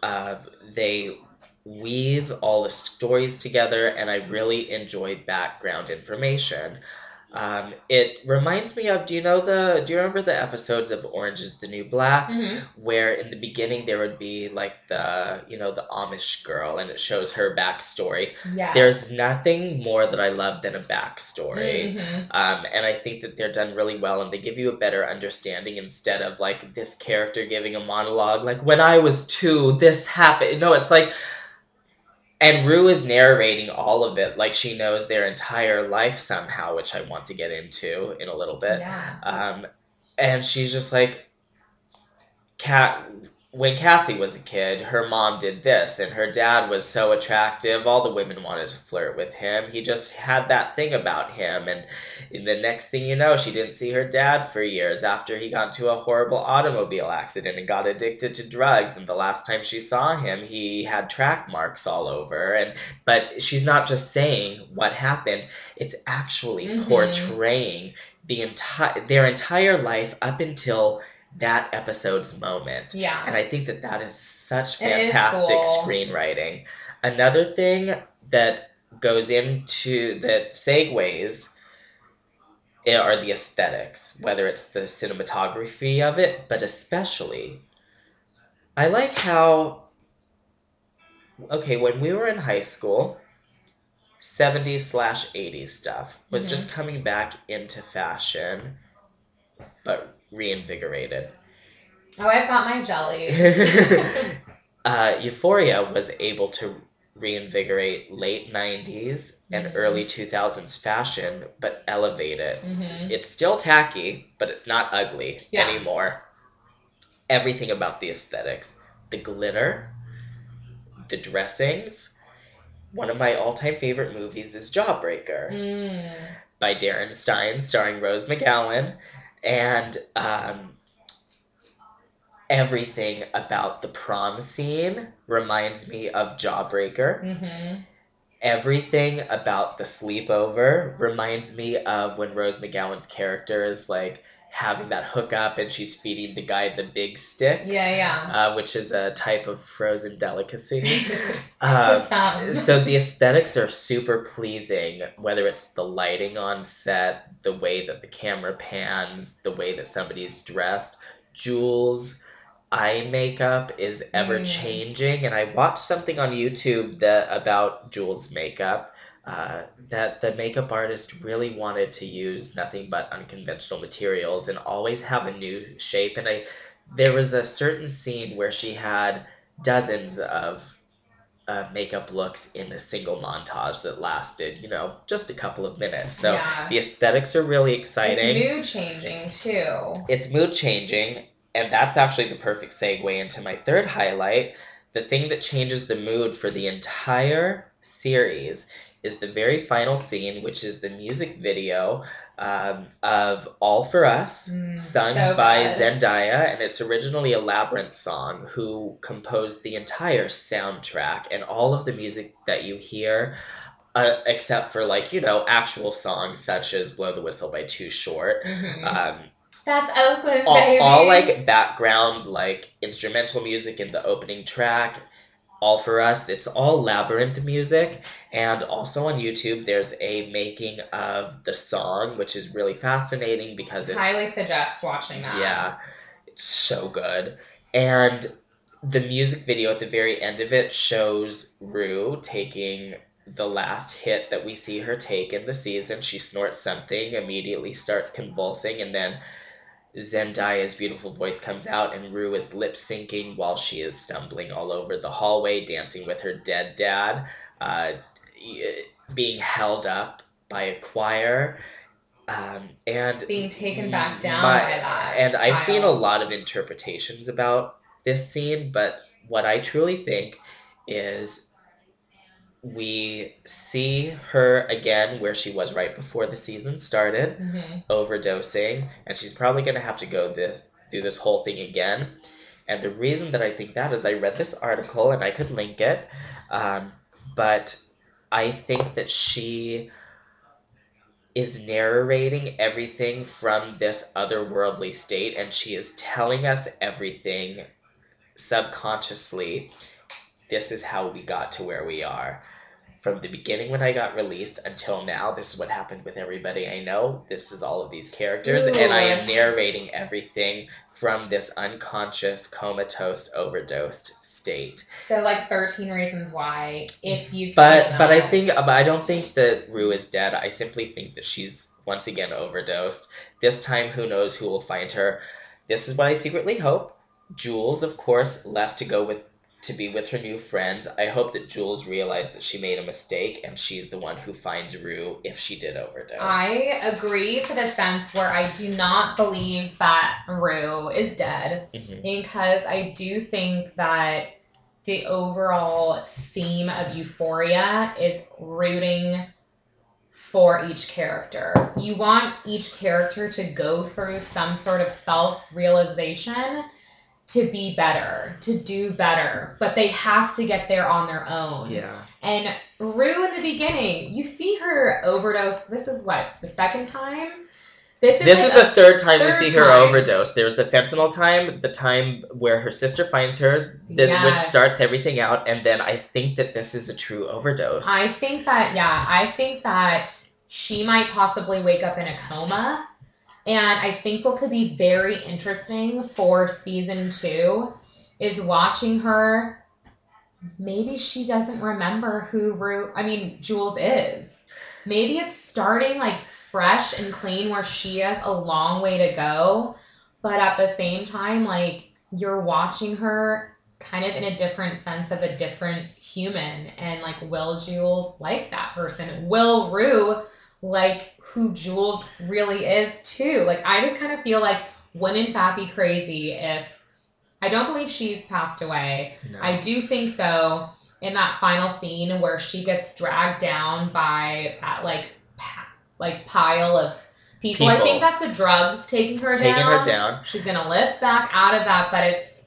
Uh, they weave all the stories together, and I really enjoy background information. Um, it reminds me of do you know the do you remember the episodes of Orange is the New Black hmm where in the beginning there would be like the you know the Amish girl and it shows her backstory. Yes. There's nothing more that I love than a backstory. Mhm. Um, and I think that they're done really well and they give you a better understanding instead of like this character giving a monologue like when I was two this happened. No, it's like and Rue is narrating all of it like she knows their entire life somehow, which I want to get into in a little bit. Yeah. Um, and she's just like, Cat. When Cassie was a kid, her mom did this, and her dad was so attractive. All the women wanted to flirt with him. He just had that thing about him, and the next thing you know, she didn't see her dad for years after he got into a horrible automobile accident and got addicted to drugs. And the last time she saw him, he had track marks all over. And but she's not just saying what happened; it's actually Mhm. portraying the entire their entire life up until that episode's moment. Yeah. And I think that that is such It is fantastic cool. screenwriting. Another thing that goes into that segues are the aesthetics, whether it's the cinematography of it, but especially I like how okay, when we were in high school, 70s slash 80s stuff was Mhm. just coming back into fashion, but reinvigorated. Oh, I've got my jelly. uh, Euphoria was able to reinvigorate late 90s and Mhm. early 2000s fashion, but elevate it. hmm It's still tacky, but it's not ugly Yeah. anymore. Everything about the aesthetics, the glitter, the dressings. One of my all time favorite movies is Jawbreaker Mm. by Darren Stein, starring Rose McGowan, and um, everything about the prom scene reminds me of Jawbreaker. hmm Everything about the sleepover reminds me of when Rose McGowan's character is like having that hookup and she's feeding the guy the big stick, Yeah, yeah. uh, which is a type of frozen delicacy. Uh, so the aesthetics are super pleasing, whether it's the lighting on set, the way that the camera pans, the way that somebody's dressed. Jules' eye makeup is ever changing, and I watched something on YouTube that about Jules' makeup. Uh, that the makeup artist really wanted to use nothing but unconventional materials and always have a new shape. And I, there was a certain scene where she had dozens of uh, makeup looks in a single montage that lasted, you know, just a couple of minutes. So yeah. the aesthetics are really exciting. It's mood changing too. It's mood changing, and that's actually the perfect segue into my third highlight. The thing that changes the mood for the entire series is the very final scene, which is the music video um, of All for Us, Mm, sung so by good. Zendaya, and it's originally a Labrinth song, who composed the entire soundtrack and all of the music that you hear. Uh, except for like you know actual songs such as "Blow the Whistle" by Too Short, Mhm. um, That's Oakland, all, baby. all like background like instrumental music in the opening track all for us. It's all Labrinth music. And also on youtube there's a making of the song which is really fascinating because it's Highly suggest watching that. yeah it's so good. And the music video at the very end of it shows rue taking the last hit that we see her take in the season. She snorts something immediately starts convulsing and then Zendaya's beautiful voice comes out, and Rue is lip syncing while she is stumbling all over the hallway, dancing with her dead dad, uh, being held up by a choir. Um, and Being taken back down my- by that. and I've seen a lot of interpretations about this scene, but what I truly think is we see her again where she was right before the season started Mhm. overdosing, and she's probably gonna have to go this do this whole thing again. And the reason that I think that is I read this article and I could link it, um, but I think that she is narrating everything from this otherworldly state and she is telling us everything subconsciously. This is how we got to where we are. From the beginning when I got released until now, this is what happened with everybody I know. This is all of these characters, and I am narrating everything from this unconscious, comatose, overdosed state. So like 13 reasons why if you've But seen but I think but I don't think that Rue is dead. I simply think that she's once again overdosed. This time, who knows who will find her? This is what I secretly hope. Jules, of course, left to go with to be with her new friends. I hope that Jules realized that she made a mistake and she's the one who finds Rue if she did overdose. I agree to the sense where I do not believe that Rue is dead Mhm. because I do think that the overall theme of Euphoria is rooting for each character. You want each character to go through some sort of self realization to be better, to do better, but they have to get there on their own. Yeah. And Rue in the beginning, you see her overdose. This is what the second time. This is This like is the third time we third see her time. overdose. There's the fentanyl time, the time where her sister finds her, the, which starts everything out, and then I think that this is a true overdose. I think that yeah, I think that she might possibly wake up in a coma. And I think what could be very interesting for season two is watching her. Maybe she doesn't remember who Rue, I mean, Jules is. Maybe it's starting like fresh and clean where she has a long way to go. But at the same time, like you're watching her kind of in a different sense of a different human. And like, will Jules like that person? Will Rue like who Jules really is too? Like, I just kind of feel like wouldn't that be crazy if I don't believe she's passed away. No. I do think though, in that final scene where she gets dragged down by that like pa- like pile of people, I think that's the drugs taking her taking down. her down She's gonna lift back out of that, but it's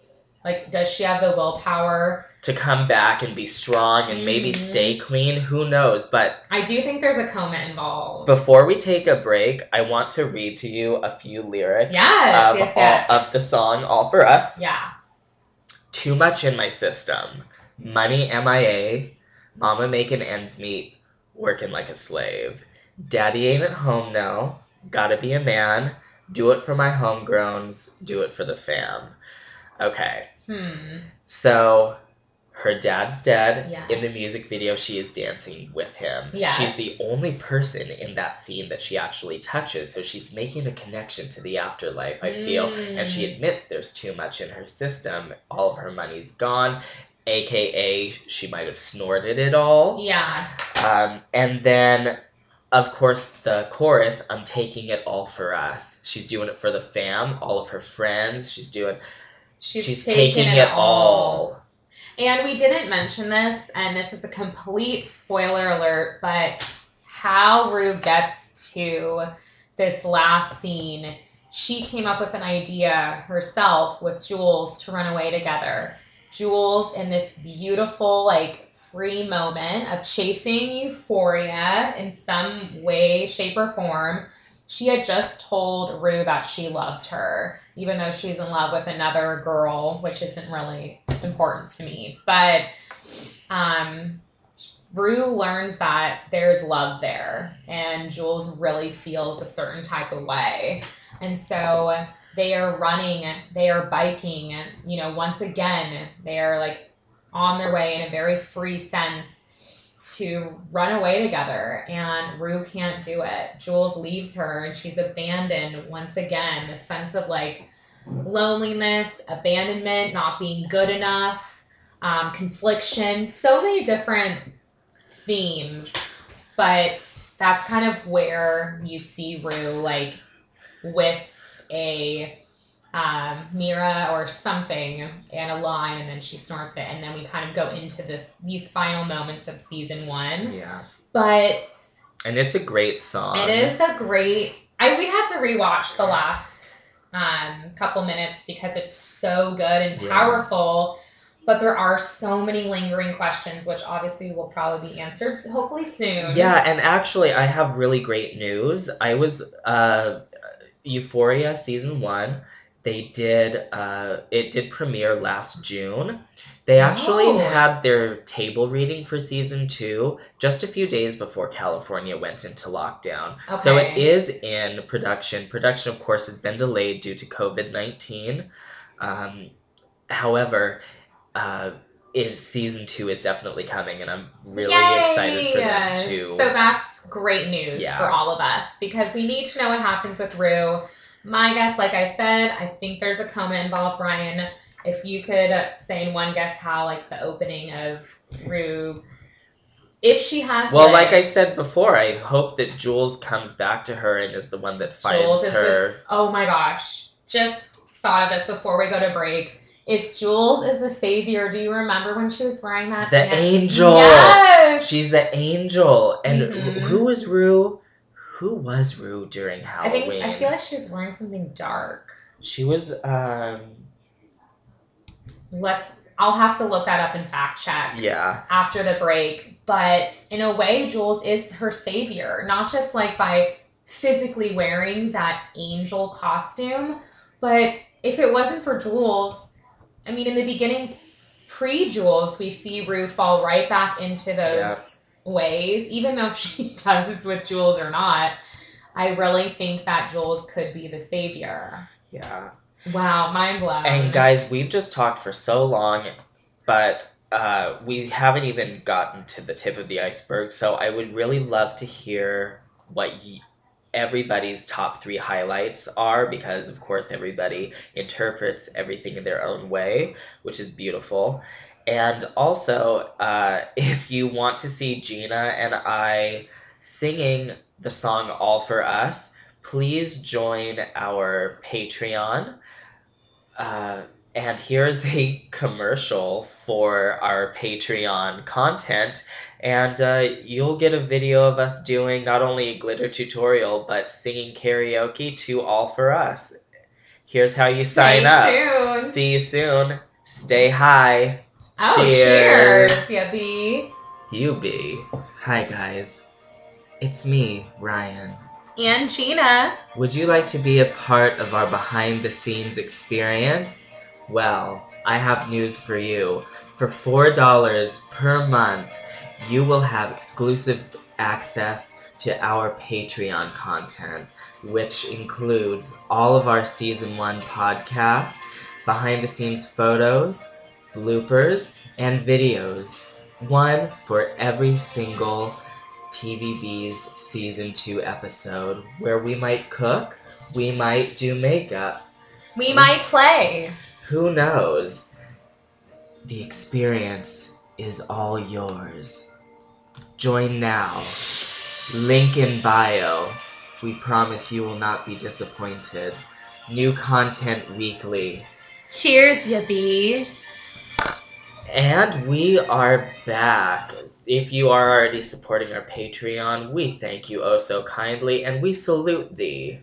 like, does she have the willpower? to come back and be strong and maybe Mhm. stay clean. Who knows? But I do think there's a coma involved. before we take a break, I want to read to you a few lyrics Yes, of, yes, all, yes. of the song All for Us. yeah. Too much in my system. Money MIA. Mama making ends meet. Working like a slave. Daddy ain't at home now. Gotta be a man. Do it for my homegrowns. Do it for the fam. Okay. Hmm. So her dad's dead. Yes. In the music video, she is dancing with him. Yes. She's the only person in that scene that she actually touches, so she's making a connection to the afterlife, I feel. And she Mm. admits there's too much in her system. All of her money's gone, aka she might have snorted it all. Yeah. Um, and then, of course, the chorus, I'm taking it all for us. She's doing it for the fam, all of her friends. She's doing, She's, she's, taking, taking, it all. And we didn't mention this, and this is a complete spoiler alert, but how Rue gets to this last scene, she came up with an idea herself with Jules to run away together. Jules, in this beautiful, like, free moment of chasing euphoria in some way, shape, or form, she had just told Rue that she loved her, even though she's in love with another girl, which isn't really important to me. But um, Rue learns that there's love there, and Jules really feels a certain type of way. And so they are running, they are biking, you know, once again, they are like on their way in a very free sense to run away together and Rue can't do it. Jules leaves her and she's abandoned once again. The sense of like loneliness, abandonment, not being good enough, um, confliction, so many different themes. But that's kind of where you see Rue like with a um, Mira or something and a line, and then she snorts it, and then we kind of go into this these final moments of season one. Yeah. But And it's a great song. it is a great. I we had to rewatch the last um, couple minutes because it's so good and Yeah. powerful. But there are so many lingering questions, which obviously will probably be answered hopefully soon. Yeah, and actually, I have really great news. I was uh, Euphoria season one. They did uh, it did premiere last June. They actually Oh. had their table reading for season two just a few days before California went into lockdown. okay. So it is in production. Production, of course, has been delayed due to COVID nineteen. Um, however, uh, it, season two is definitely coming, and I'm really Yay! excited for them to. So that's great news Yeah. for all of us because we need to know what happens with Rue. My guess, like I said, I think there's a coma involved, Ryan. If you could say in one guess how, like, the opening of Rue, if she has. Well, like I said before, I hope that Jules comes back to her and is the one that finds Jules is her. this. Oh my gosh. Just thought of this before we go to break. If Jules is the savior, do you remember when she was wearing that? The angel. Yes. She's the angel. And Mhm. wh- who was Rue? Who was Rue during I Halloween? think I feel like she was wearing something dark. she was. Um, Let's. I'll have to look that up and fact check yeah. after the break. But in a way, Jules is her savior, not just like by physically wearing that angel costume, but if it wasn't for Jules, I mean, in the beginning, pre Jules, we see Rue fall right back into those ways, even though she does with Jules or not. I really think that Jules could be the savior. Yeah. Wow, mind blown. And guys, we've just talked for so long, but uh, we haven't even gotten to the tip of the iceberg. So I would really love to hear what y- everybody's top three highlights are, because of course everybody interprets everything in their own way, which is beautiful. And also, uh, if you want to see Gina and I singing the song All for Us, please join our Patreon. Uh, and here's a commercial for our Patreon content. And uh, you'll get a video of us doing not only a glitter tutorial, but singing karaoke to All for Us. Here's how you sign Stay up. See you soon. Stay high. Oh, Cheers. cheers, Yippee. You be. Hi, guys. It's me, Ryan. And Gina. Would you like to be a part of our behind the scenes experience? Well, I have news for you. For $4 per month, you will have exclusive access to our Patreon content, which includes all of our season 1 podcasts, behind the scenes photos, bloopers, and videos. One for every single TVB's season 2 episode where we might cook, we might do makeup. We might play. Who knows? The experience is all yours. Join now. Link in bio. We promise you will not be disappointed. New content weekly. Cheers, Yippee. And we are back. If you are already supporting our Patreon, we thank you oh so kindly and we salute thee.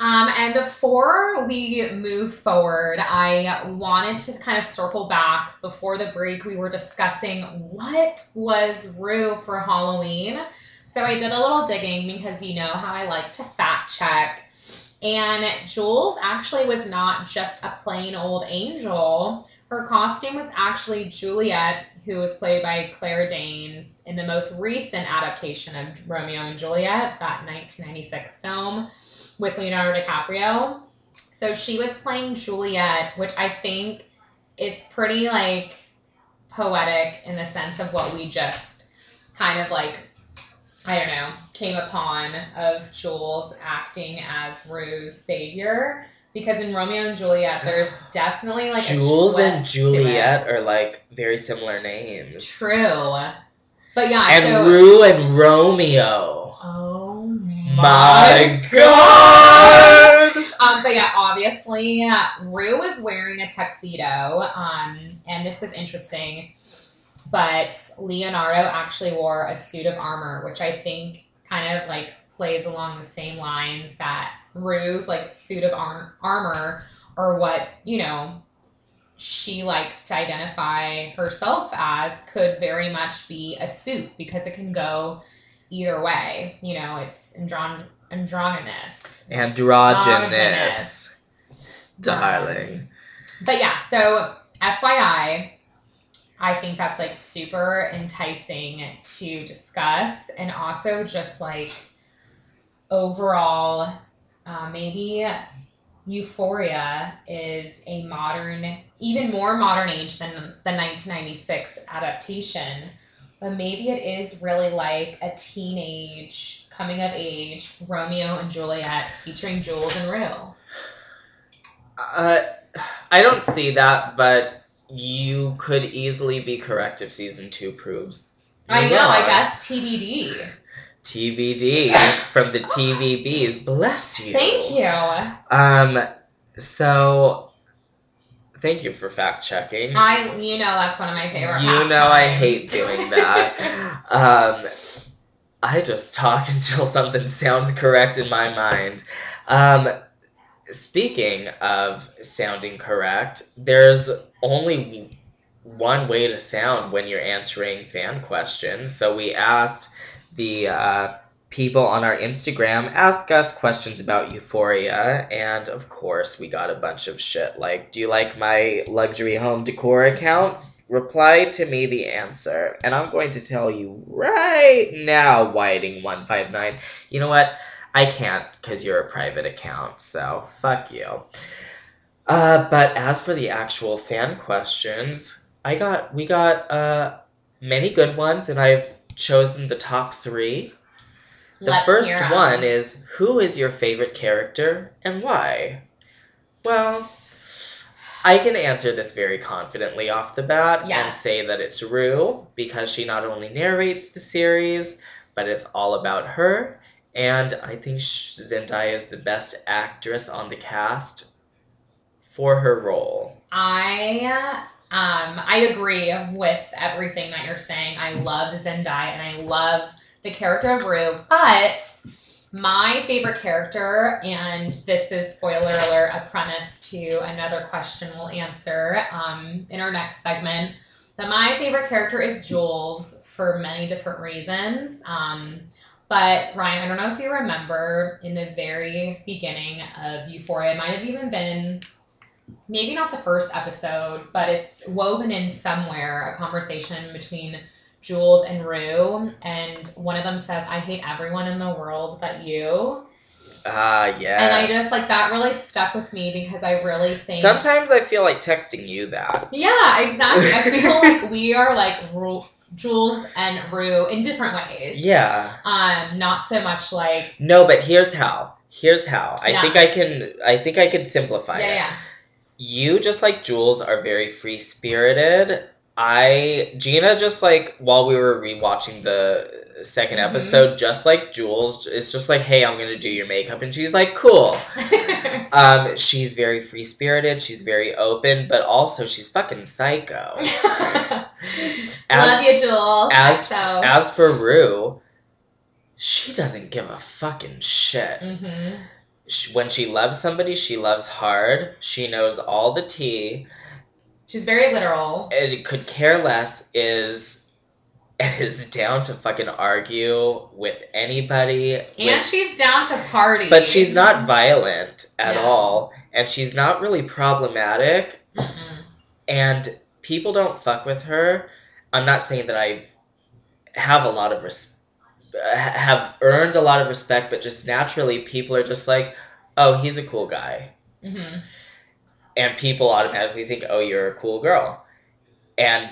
Um, and before we move forward, I wanted to kind of circle back. Before the break, we were discussing what was Rue for Halloween. So I did a little digging because you know how I like to fact check. And Jules actually was not just a plain old angel. Her costume was actually Juliet, who was played by Claire Danes in the most recent adaptation of Romeo and Juliet, that 1996 film with Leonardo DiCaprio. So she was playing Juliet, which I think is pretty like poetic in the sense of what we just kind of like I don't know, came upon of Jules acting as Rue's savior. Because in Romeo and Juliet, there's definitely like Jules a and twist to it. Juliet are like very similar names. True, but yeah, And so Rue and Romeo. oh My God. god! Um, but yeah, obviously, Rue was wearing a tuxedo, um, and this is interesting. But Leonardo actually wore a suit of armor, which I think kind of like plays along the same lines that Rue's like suit of ar- armor or what, you know, she likes to identify herself as could very much be a suit because it can go either way. You know, it's andron- androgynous. Androgynous, darling. Um, but yeah, so FYI, I think that's like super enticing to discuss and also just like overall, uh, maybe Euphoria is a modern, even more modern age than the 1996 adaptation. But maybe it is really like a teenage coming of age Romeo and Juliet featuring Jules and Rue. Uh, I don't see that, but you could easily be correct if season two proves. I know, I guess TBD. TBD from the TVBs. Bless you. Thank you. Um, so thank you for fact checking. I, you know, that's one of my favorite. You know I hate doing that. um, I just talk until something sounds correct in my mind. Um, speaking of sounding correct, there's only one way to sound when you're answering fan questions. So we asked the uh, people on our Instagram ask us questions about Euphoria, and of course we got a bunch of shit like, "Do you like my luxury home decor accounts?" Reply to me the answer, and I'm going to tell you right now, Whiting159. You know what? I can't because you're a private account, so fuck you. Uh, but as for the actual fan questions, I got we got uh many good ones, and I've chosen the top three. The Let's first um, one is Who is your favorite character and why? Well, I can answer this very confidently off the bat and say that it's Rue because she not only narrates the series, but it's all about her. And I think Zendaya is the best actress on the cast for her role. I uh, um I agree with everything that you're saying. I love Zendaya and I love the character of Rue, but my favorite character, and this is spoiler alert, a premise to another question we'll answer um, in our next segment. But my favorite character is Jules for many different reasons. Um, but Ryan, I don't know if you remember in the very beginning of Euphoria, it might have even been maybe not the first episode, but it's woven in somewhere a conversation between Jules and Rue, and one of them says, "I hate everyone in the world but you," Ah, yeah. and I just like that really stuck with me because I really think Sometimes I feel like texting you that. yeah, exactly. I feel like we are like Ru- Jules and Rue in different ways. Yeah. Um, not so much like No, but here's how. Here's how. I Yeah. think I can I think I can simplify yeah, it. yeah, You just like Jules are very free spirited. I Gina just like while we were rewatching the 2nd Mhm. episode, just like Jules, it's just like, hey, I'm gonna do your makeup, and she's like, cool. Um, she's very free spirited. She's very open, but also she's fucking psycho. Love you, Jules. as so. as for Rue, she doesn't give a fucking shit. hmm Sh when she loves somebody, she loves hard. She knows all the tea. She's very literal. and could care less is and is down to fucking argue with anybody And with- she's down to party. but she's not violent at No. all and she's not really problematic Mm-mm. and people don't fuck with her i'm not saying that i have a lot of res- uh, have earned a lot of respect but just naturally people are just like oh he's a cool guy hmm and people automatically think, "Oh, you're a cool girl." And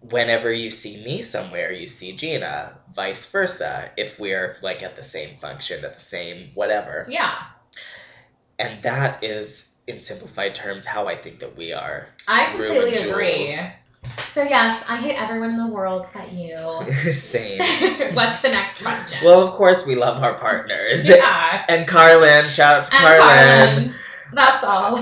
whenever you see me somewhere, you see Gina. Vice versa, if we're like at the same function, at the same whatever. Yeah. And that is, in simplified terms, how I think that we are. I completely agree. So yes, I hate everyone in the world but you. same. What's the next question? Well, of course, we love our partners. yeah. And Carlin, shout out to And Carlin. Carlin. That's all.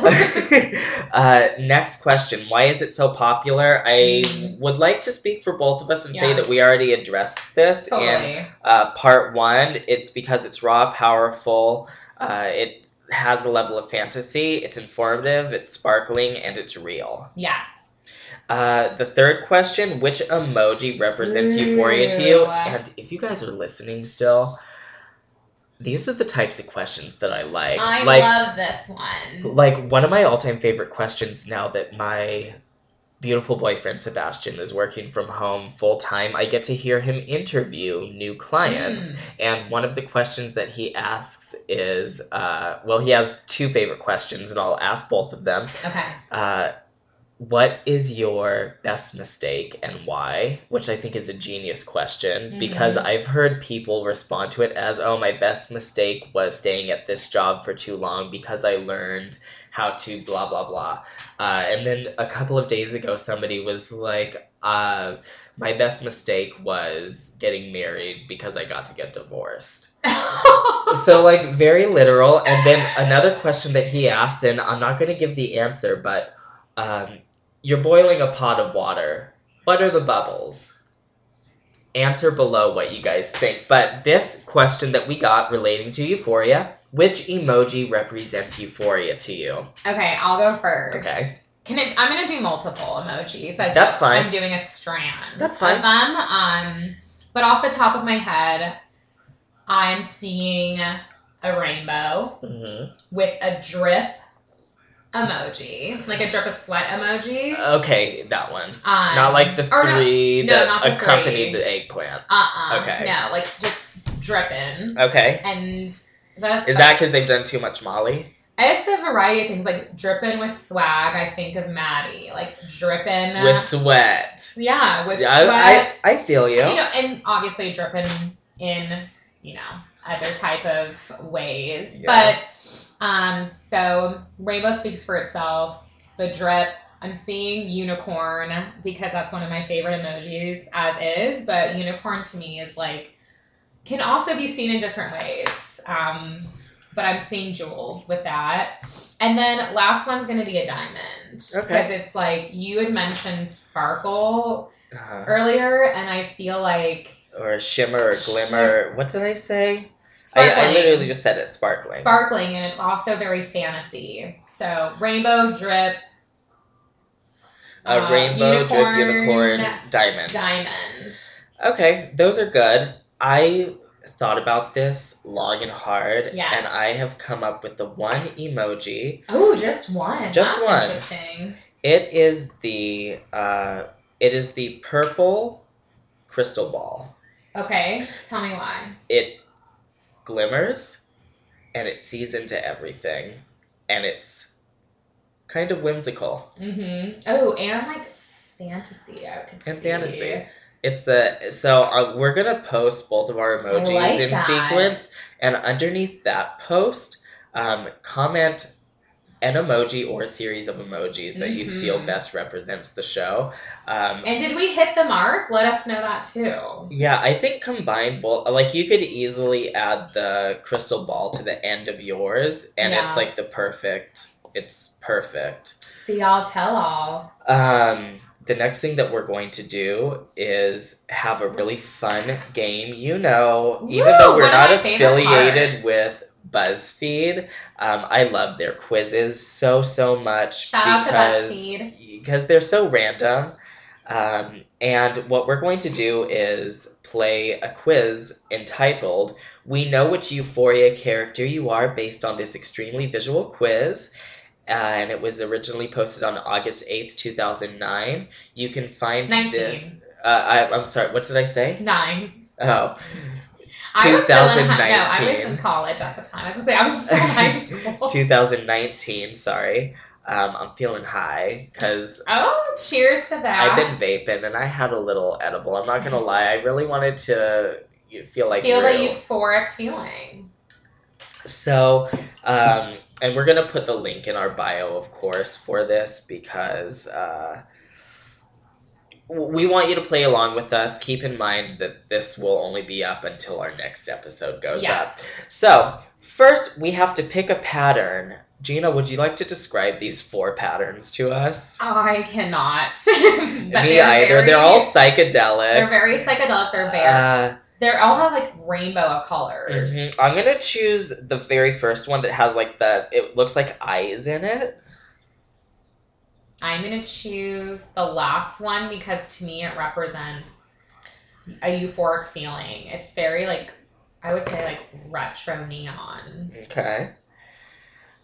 uh, next question. Why is it so popular? I Mm. would like to speak for both of us and say that we already addressed this in uh, part one. It's because it's raw, powerful. Uh, it has a level of fantasy. It's informative. It's sparkling, and it's real. Yes. Uh, the third question: Which emoji represents euphoria to you? And if you guys are listening still, these are the types of questions that I like. I like, love this one. like one of my all-time favorite questions now that my beautiful boyfriend Sebastian is working from home full time. I get to hear him interview new clients, Mm. and one of the questions that he asks is, uh, well, he has two favorite questions, and I'll ask both of them. Okay. Uh, what is your best mistake and why? Which I think is a genius question because Mhm. I've heard people respond to it as, oh, my best mistake was staying at this job for too long because I learned how to blah, blah, blah. Uh, and then a couple of days ago, somebody was like, uh, my best mistake was getting married because I got to get divorced. So, like, very literal. And then another question that he asked, and I'm not going to give the answer, but um, you're boiling a pot of water. What are the bubbles? Answer below what you guys think. But this question that we got relating to euphoria which emoji represents euphoria to you? okay, I'll go first. Okay. Can I, I'm gonna do multiple emojis. as That's fine. I'm doing a strand. That's fine. Of them. Um, but off the top of my head, I'm seeing a rainbow hmm with a drip emoji, like a drip of sweat emoji. Okay, that one. Um, not like the three no, that the accompanied three. the eggplant. Uh-uh. Okay. No, like just dripping. Okay. And the, Is that because they've done too much Molly? It's a variety of things, like dripping with swag. I think of Maddie, like dripping With sweat. yeah, with Yeah, sweat. I, I, I feel you. you know, and obviously dripping in, you know, other type of ways. Yeah. But um, so rainbow speaks for itself. The drip. I'm seeing unicorn because that's one of my favorite emojis as is. But unicorn to me is like can also be seen in different ways. Um, but I'm seeing Jules with that. And then last one's gonna be a diamond Okay. because it's like you had mentioned sparkle Uh-huh. earlier, and I feel like Or a shimmer or glimmer. What did I say? I, I literally just said it. Sparkling. sparkling, and it's also very fantasy. So rainbow drip, a uh, rainbow, drip, unicorn, unicorn, diamond. diamond. Okay, those are good. I thought about this long and hard, Yes. and I have come up with the one emoji. Oh, just one. Just That's one. Interesting. It is the uh, it is the purple crystal ball. Okay, tell me why. It glimmers, and it sees into everything, and it's kind of whimsical. Mm-hmm. Oh, and like fantasy. I could And see. fantasy. It's the so uh, we're gonna post both of our emojis like in that. sequence, and underneath that post, um, comment an emoji or a series of emojis that you feel Mhm. best represents the show. Um, And did we hit the mark? Let us know that too. yeah, I think combined both, like you could easily add the crystal ball to the end of yours, and it's like the perfect. It's perfect. See, I'll tell all. Um, the next thing that we're going to do is have a really fun game. You know, even though we're not affiliated with BuzzFeed, um, I love their quizzes so so much. Shout out to because, BuzzFeed. because they're so random. Um, and what we're going to do is play a quiz entitled "We Know Which Euphoria Character You Are" based on this extremely visual quiz uh, and it was originally posted on August 8th, 2009. You can find 19. this. Uh, I, I'm sorry, what did I say? Nine. Oh, I was still in no, I was in college at the time. I was gonna say I was still in high school. 2019, sorry. Um, I'm feeling high because oh, cheers to that. I've been vaping and I had a little edible. I'm not going to lie, I really wanted to feel like feel real. euphoric feeling. So, um, and we're gonna put the link in our bio, of course, for this because uh, we want you to play along with us. Keep in mind that this will only be up until our next episode goes up. Yes. So, first we have to pick a pattern. Gina, would you like to describe these four patterns to us? I cannot. Me they're either. Very, they're all psychedelic. They're very psychedelic. They're very. uh, They all have like rainbow of colors. Mhm. I'm gonna choose the very first one that has like the. It looks like eyes in it. I'm gonna choose the last one because to me it represents a euphoric feeling. It's very like I would say like retro neon. Okay.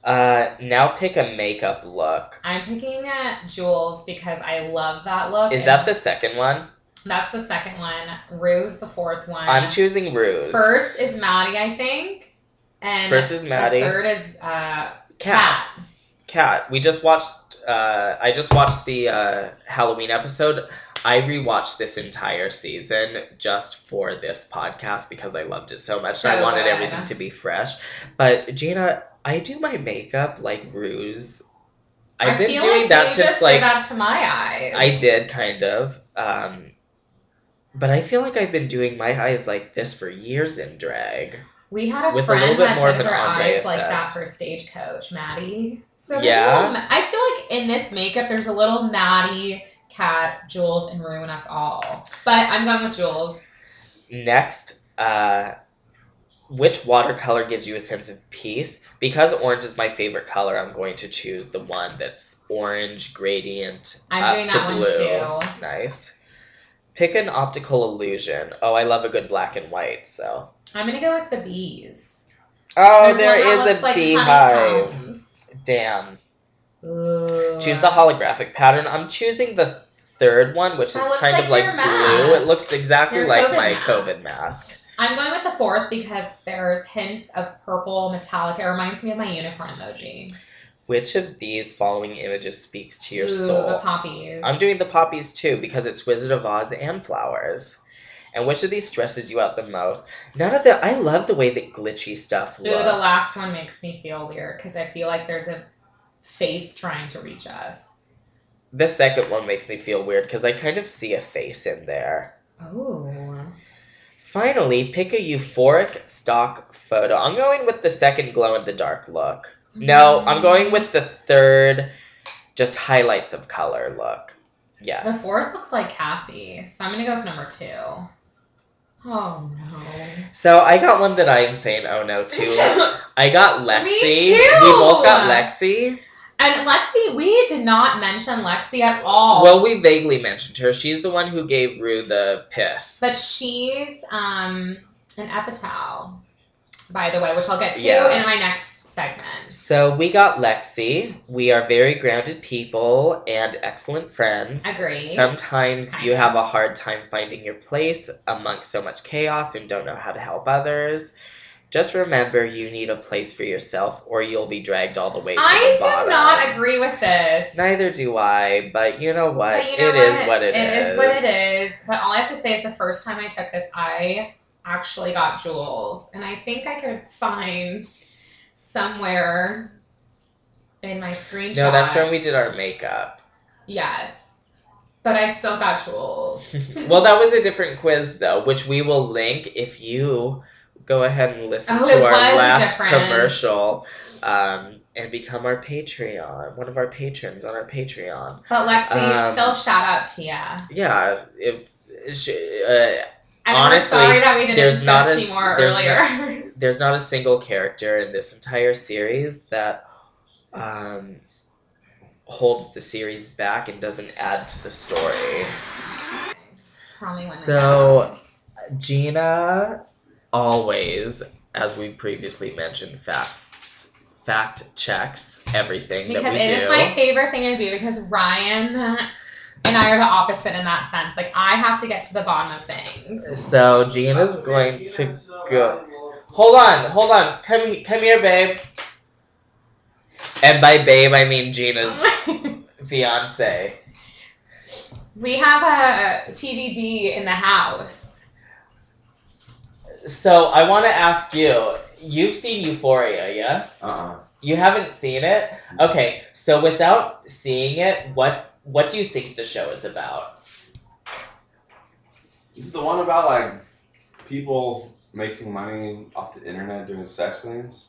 Uh, now pick a makeup look. I'm picking uh, Jules because I love that look. Is that the second one? That's the second one. Rue's the fourth one. I'm choosing Rue's. First is Maddie, I think. And First is Maddie. The third is uh, Kat. Kat. Kat. We just watched. Uh, I just watched the uh, Halloween episode. I rewatched this entire season just for this podcast because I loved it so much. So and I wanted good. everything to be fresh. But Gina, I do my makeup like Rue's. I've I been feel doing like that you since just like did that to my eyes. I did kind of. Um, but I feel like I've been doing my eyes like this for years in drag. We had a With friend bit that did her eyes like that for Stagecoach, Maddie. So Yeah? little, I feel like in this makeup, there's a little Maddie, Kat, Jules, and Rue in us all. But I'm going with Jules. Next, uh, which watercolor gives you a sense of peace? Because orange is my favorite color, I'm going to choose the one that's orange gradient I'm doing to that one blue. too. Nice. Pick an optical illusion. Oh, I love a good black and white. So. I'm gonna go with the bees. Oh, There's there one that is a like beehive. honeycombs. Damn. Choose the holographic pattern. I'm choosing the third one, which That is looks kind like of like your blue. It looks exactly Your like COVID my mask. COVID mask. I'm going with the fourth because there's hints of purple metallic. It reminds me of my unicorn emoji. Which of these following images speaks to your Ooh, soul? the poppies. I'm doing the poppies too because it's Wizard of Oz and flowers. And which of these stresses you out the most? None of the. I love the way that glitchy stuff Ooh, the last one makes me feel weird because I feel like there's a face trying to reach us. The second one makes me feel weird because I kind of see a face in there. Oh. Finally, pick a euphoric stock photo. I'm going with the second glow in the dark look. No, I'm going with the third, just highlights of color look. Yes. The fourth looks like Cassie, so I'm gonna go with number two. Oh no. So I got one that I am saying oh no to. I got Lexi. Me too! We both got Lexi. and Lexi, we did not mention Lexi at all. Well, we vaguely mentioned her. She's the one who gave Rue the piss. But she's um an epitaph, by the way, which I'll get to Yeah. in my next segment. So we got Lexi. We are very grounded people and excellent friends. Agree. Sometimes you have a hard time finding your place amongst so much chaos and don't know how to help others. Just remember you need a place for yourself or you'll be dragged all the way to I the do not agree with this. Neither do I, but you know what? But you know It is what? what it It is. is what it is. But all I have to say is the first time I took this, I actually got Jules, and I think I could find somewhere in my screenshot. No, that's when we did our makeup. Yes, but I still got Jules. well, that was a different quiz though, which we will link if you go ahead and listen Oh, to our last different. commercial um, and become our Patreon, one of our patrons on our Patreon. But Lexi, Um, still shout out to ya. Yeah, if sh- uh, And honestly, sorry that we didn't there's discuss not a- Seymour there's earlier. there's not a single character in this entire series that um, holds the series back and doesn't add to the story. Tell me when So, Gina always, as we previously mentioned, fact fact checks everything because that we it do. is my favorite thing to do because Ryan and I are the opposite in that sense. Like I have to get to the bottom of things. so Gina's going to go. Hold on, hold on. Come, come here, babe. And by babe, I mean Gina's fiance. we have a TVB in the house. So I want to ask you. You've seen Euphoria, yes? Uh-uh. You haven't seen it? Okay, so without seeing it, what what do you think the show is about? Is the one about like people making money off the internet doing sex things?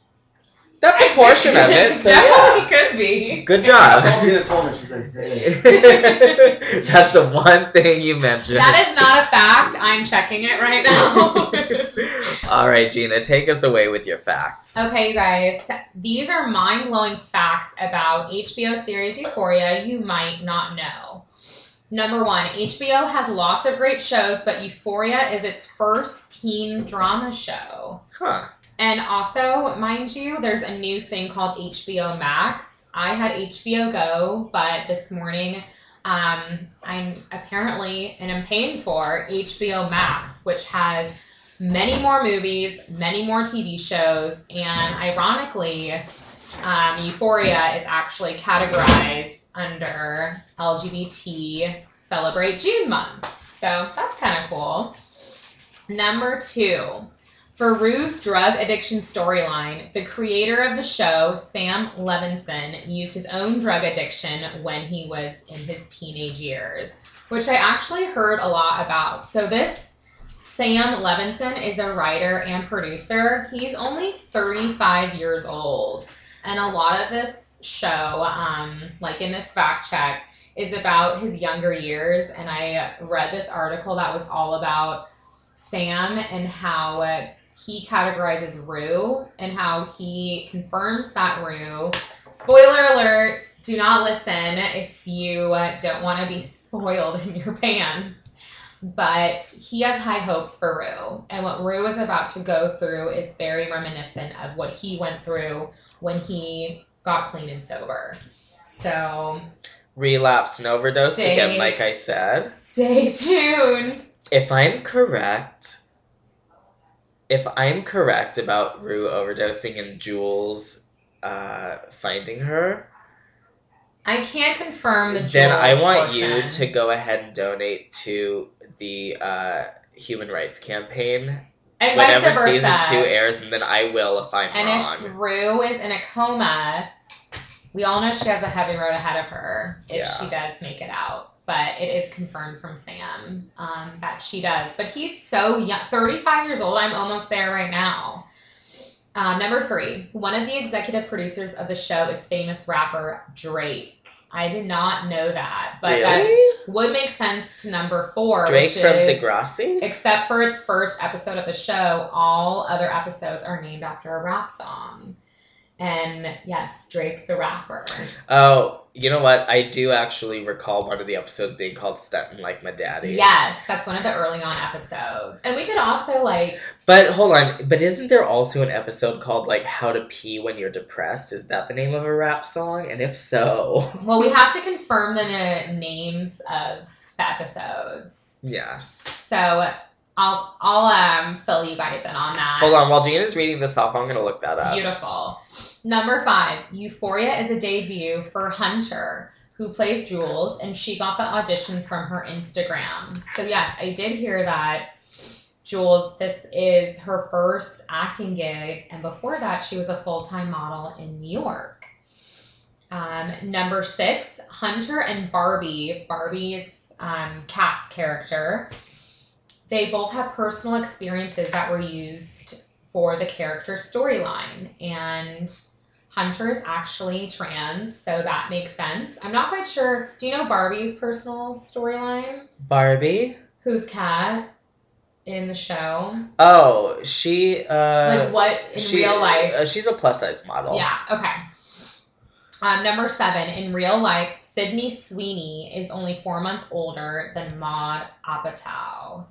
That's a portion of it. So yeah. Definitely could be. Good job. all Tina told me. She's like, hey. That's the one thing you mentioned. That is not a fact. I'm checking it right now. All right, Gina, take us away with your facts. Okay, you guys, these are mind blowing facts about HBO series Euphoria you might not know. Number one, HBO has lots of great shows, but Euphoria is its first teen drama show. Huh. And also, mind you, there's a new thing called HBO Max. I had HBO Go, but this morning um, I'm apparently and I'm paying for HBO Max, which has many more movies, many more TV shows, and ironically, um, Euphoria is actually categorized under LGBT Celebrate June month. So that's kind of cool. Number two, for Rue's drug addiction storyline, the creator of the show, Sam Levinson, used his own drug addiction when he was in his teenage years, which I actually heard a lot about. So this Sam Levinson is a writer and producer. He's only 35 years old. And a lot of this show, um, like in this fact check, is about his younger years. And I read this article that was all about Sam and how he categorizes Rue and how he confirms that Rue. Spoiler alert, do not listen if you uh, don't want to be spoiled in your pants. But he has high hopes for Rue. And what Rue is about to go through is very reminiscent of what he went through when he got clean and sober. So Relapse and overdose Stay- again, like I said. stay tuned. If I'm correct, if I'm correct about Rue overdosing and Jules uh, finding her, I can't confirm the Jules then I want you to go ahead and donate to the uh, human rights campaign and whenever season two airs, and then I will if I'm And wrong. if Rue is in a coma, we all know she has a heavy road ahead of her if Yeah. she does make it out. But it is confirmed from Sam um, that she does. But he's so young 35 years old. I'm almost there right now. Uh, number three, one of the executive producers of the show is famous rapper Drake. I did not know that, but that would make sense to number four, Drake which from is Degrassi? Except for its first episode of the show, all other episodes are named after a rap song. And yes, Drake the rapper. Oh, you know what? I do actually recall one of the episodes being called Stuntin' Like My Daddy. Yes, that's one of the early on episodes. And we could also like But hold on, but isn't there also an episode called like How to Pee When You're Depressed? Is that the name of a rap song? And if so, well, we have to confirm the names of the episodes. yes. So I'll I'll um fill you guys in on that. Hold on, while Gina's reading this off, I'm gonna look that up. Beautiful. Number five, Euphoria is a debut for Hunter, who plays Jules, and she got the audition from her Instagram. So, yes, I did hear that. Jules, this is her first acting gig, and before that, she was a full time model in New York. Um, number six, Hunter and Barbie, Barbie's um, Kat's character, they both have personal experiences that were used for the character storyline. And Hunter is actually trans, so that makes sense. I'm not quite sure. Do you know Barbie's personal storyline? Barbie? Who's Kat in the show? Oh, she uh like what in she- real life? uh, she's a plus size model. Yeah, okay. Um, number seven, in real life, Sydney Sweeney is only four months older than Maud Apatow.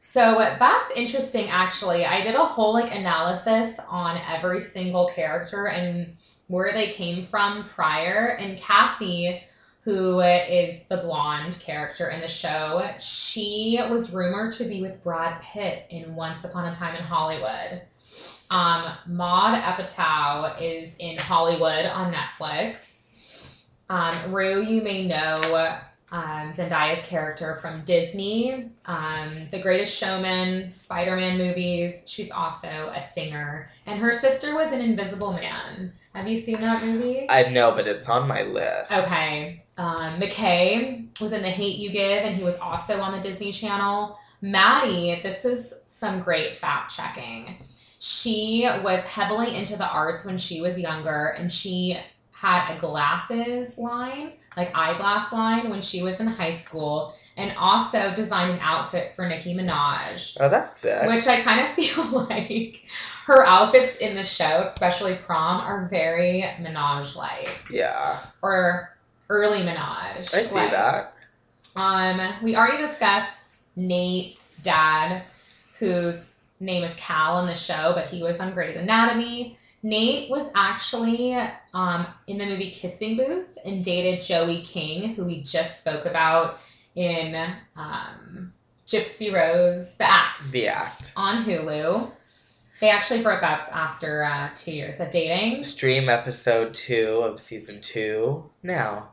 So that's interesting, actually. I did a whole like analysis on every single character and where they came from prior. And Cassie, who is the blonde character in the show, she was rumored to be with Brad Pitt in Once Upon a Time in Hollywood. Um, Maud Apatow is in Hollywood on Netflix. Um, Rue, you may know um, Zendaya's character from Disney, um, The Greatest Showman, Spider Man movies. She's also a singer. And her sister was an Invisible Man. Have you seen that movie? I know, but it's on my list. Okay. Um, McKay was in The Hate You Give, and he was also on the Disney Channel. Maddie, this is some great fact checking. She was heavily into the arts when she was younger, and she had a glasses line, like eyeglass line, when she was in high school, and also designed an outfit for Nicki Minaj. Oh, that's sick. Which I kind of feel like her outfits in the show, especially prom, are very Minaj like yeah, or early Minaj. I see that. Um, we already discussed Nate's dad, whose name is Cal in the show, but he was on Grey's Anatomy. Nate was actually um, in the movie Kissing Booth and dated Joey King, who we just spoke about in um, Gypsy Rose, the act The act. on Hulu. They actually broke up after uh, two years of dating. Stream episode two of season two now.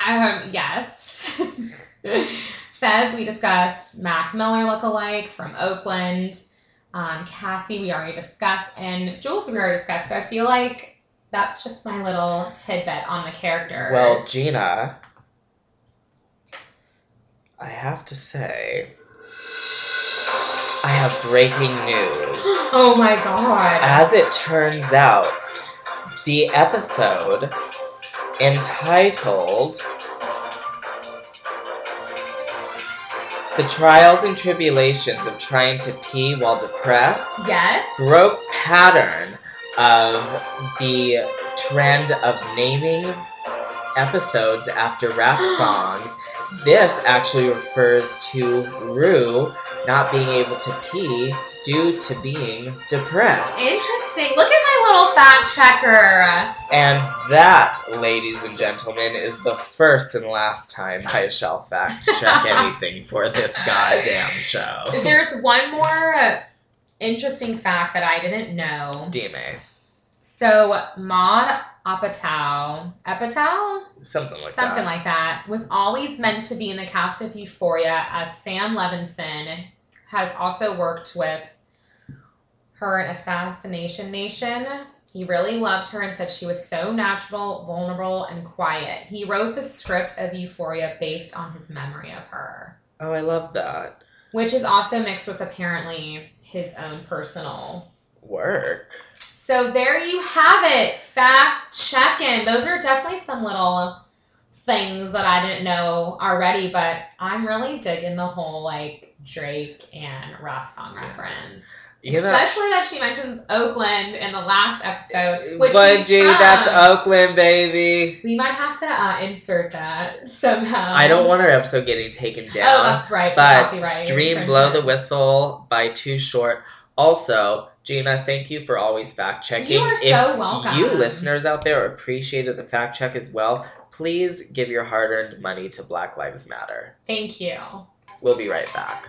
Um, yes. Fez, we discuss Mac Miller lookalike from Oakland. Um, Cassie, we already discussed, and Jules, we already discussed. So I feel like that's just my little tidbit on the character. Well, Gina, I have to say, I have breaking news. oh my god. As it turns out, the episode entitled The Trials and Tribulations of Trying to Pee While Depressed yes. broke pattern of the trend of naming episodes after rap songs. This actually refers to Rue not being able to pee due to being depressed. Interesting. Look at my little fact checker. And that, ladies and gentlemen, is the first and last time I shall fact check anything for this goddamn show. There's one more uh, interesting fact that I didn't know. Dime. So Maud Apatow, Apatow, Something like that. something that. like that, was always meant to be in the cast of Euphoria as Sam Levinson has also worked with her in Assassination Nation. He really loved her and said she was so natural, vulnerable, and quiet. He wrote the script of Euphoria based on his memory of her, oh, I love that. which is also mixed with apparently his own personal Work. So there you have it. Fact checking. Those are definitely some little things that I didn't know already, but I'm really digging the whole like Drake and rap song reference. You know, Especially that she mentions Oakland in the last episode, which but she's gee, from. that's Oakland, baby. We might have to uh, insert that somehow. I don't want our episode getting taken down. Oh, that's right. but stream blow the whistle by Too $hort. Also, Gina, thank you for always fact checking. You are so if welcome. you listeners out there appreciated the fact check as well, please give your hard earned money to Black Lives Matter. Thank you. We'll be right back.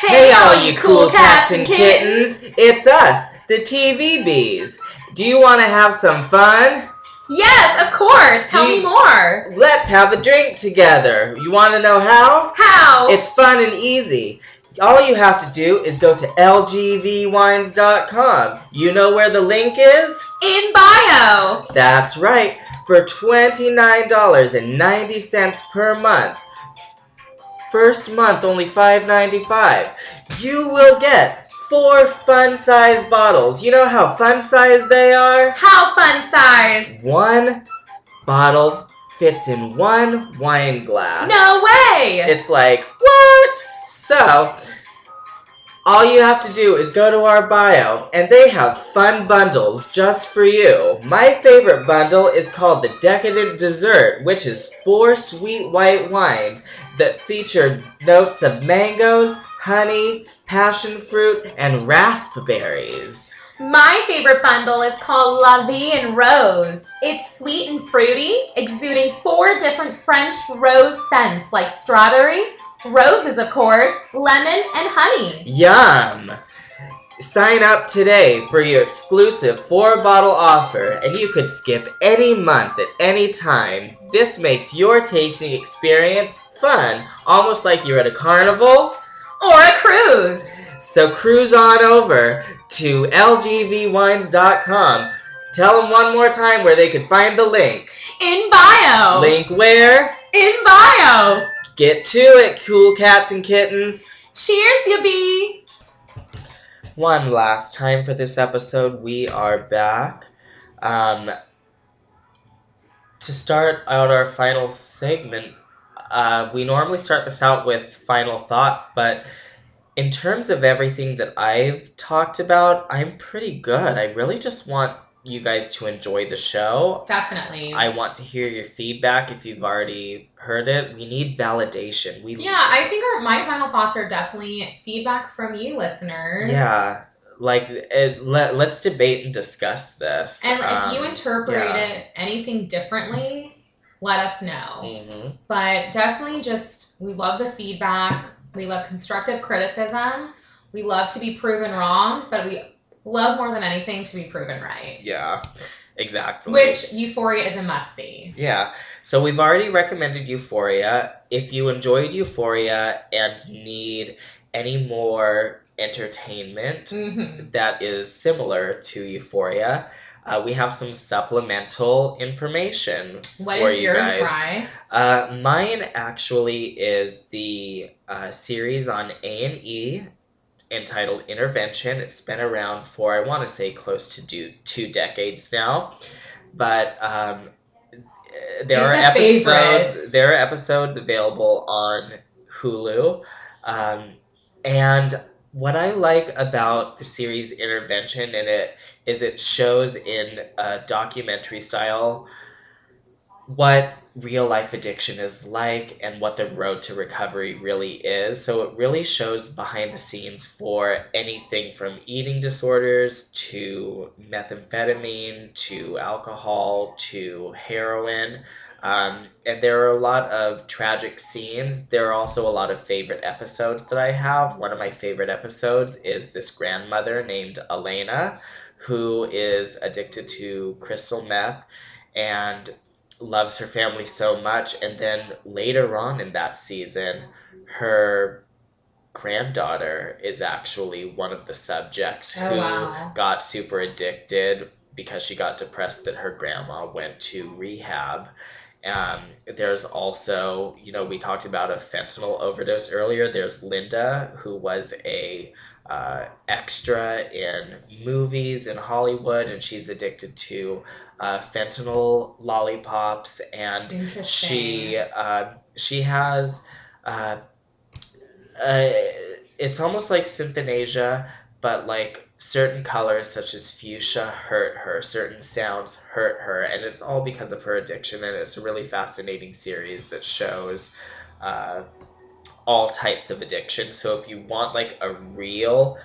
Hey, all you cool cats and kittens. It's us, the TV Bees. Do you want to have some fun? Yes, of course. Tell Do me more. Let's have a drink together. You want to know how? How? It's fun and easy. All you have to do is go to lgvwines.com. You know where the link is? in bio. That's right. For $29.90 per month. First month only $5.95. You will get four fun-sized bottles. You know how fun-sized they are? How fun sized? One bottle fits in one wine glass. No way. It's like, what? So, all you have to do is go to our bio, and they have fun bundles just for you. My favorite bundle is called the Decadent Dessert, which is four sweet white wines that feature notes of mangoes, honey, passion fruit, and raspberries. My favorite bundle is called La Vie en Rose. It's sweet and fruity, exuding four different French rose scents like strawberry, roses, of course, lemon, and honey. Yum! Sign up today for your exclusive four bottle offer, and you could skip any month at any time. This makes your tasting experience fun, almost like you're at a carnival. Or a cruise. So cruise on over to lgvwines.com. Tell them one more time where they can find the link. In bio. Link where? In bio. Get to it, cool cats and kittens. Cheers, you one last time for this episode. We are back. Um, to start out our final segment, uh, we normally start this out with final thoughts, but in terms of everything that I've talked about, I'm pretty good. I really just want you guys to enjoy the show. Definitely. I want to hear your feedback if you've already heard it. We need validation. We yeah, I think our, my final thoughts are definitely feedback from you, listeners. Yeah, like it, let, let's debate and discuss this. And if you Um, interpret yeah. it anything differently, let us know. mhm. But definitely just, we love the feedback. We love constructive criticism. We love to be proven wrong, but we love more than anything to be proven right. Yeah, exactly. Which Euphoria is a must see. Yeah. So we've already recommended Euphoria. If you enjoyed Euphoria and need any more entertainment hmm that is similar to Euphoria, uh, we have some supplemental information What for is you yours, guys. Rye? Uh, mine actually is the uh, series on A and E entitled Intervention. It's been around for I want to say close to do, two decades now, but um, there are It's a episodes. favorite. There are episodes available on Hulu, um, and what I like about the series Intervention in it is it shows in a documentary style what real life addiction is like and what the road to recovery really is. So it really shows behind the scenes for anything from eating disorders to methamphetamine to alcohol to heroin. Um, and there are a lot of tragic scenes. There are also a lot of favorite episodes that I have. One of my favorite episodes is this grandmother named Elena who is addicted to crystal meth and loves her family so much and then later on in that season her granddaughter is actually one of the subjects Oh, who wow. got super addicted because she got depressed that her grandma went to rehab um, there's also you know we talked about a fentanyl overdose earlier there's linda who was a uh, extra in movies in hollywood and she's addicted to uh, fentanyl lollipops and she uh, she has uh, uh, it's almost like symphonasia but like certain colors such as fuchsia hurt her certain sounds hurt her and it's all because of her addiction and it's a really fascinating series that shows uh, all types of addiction. So if you want like a real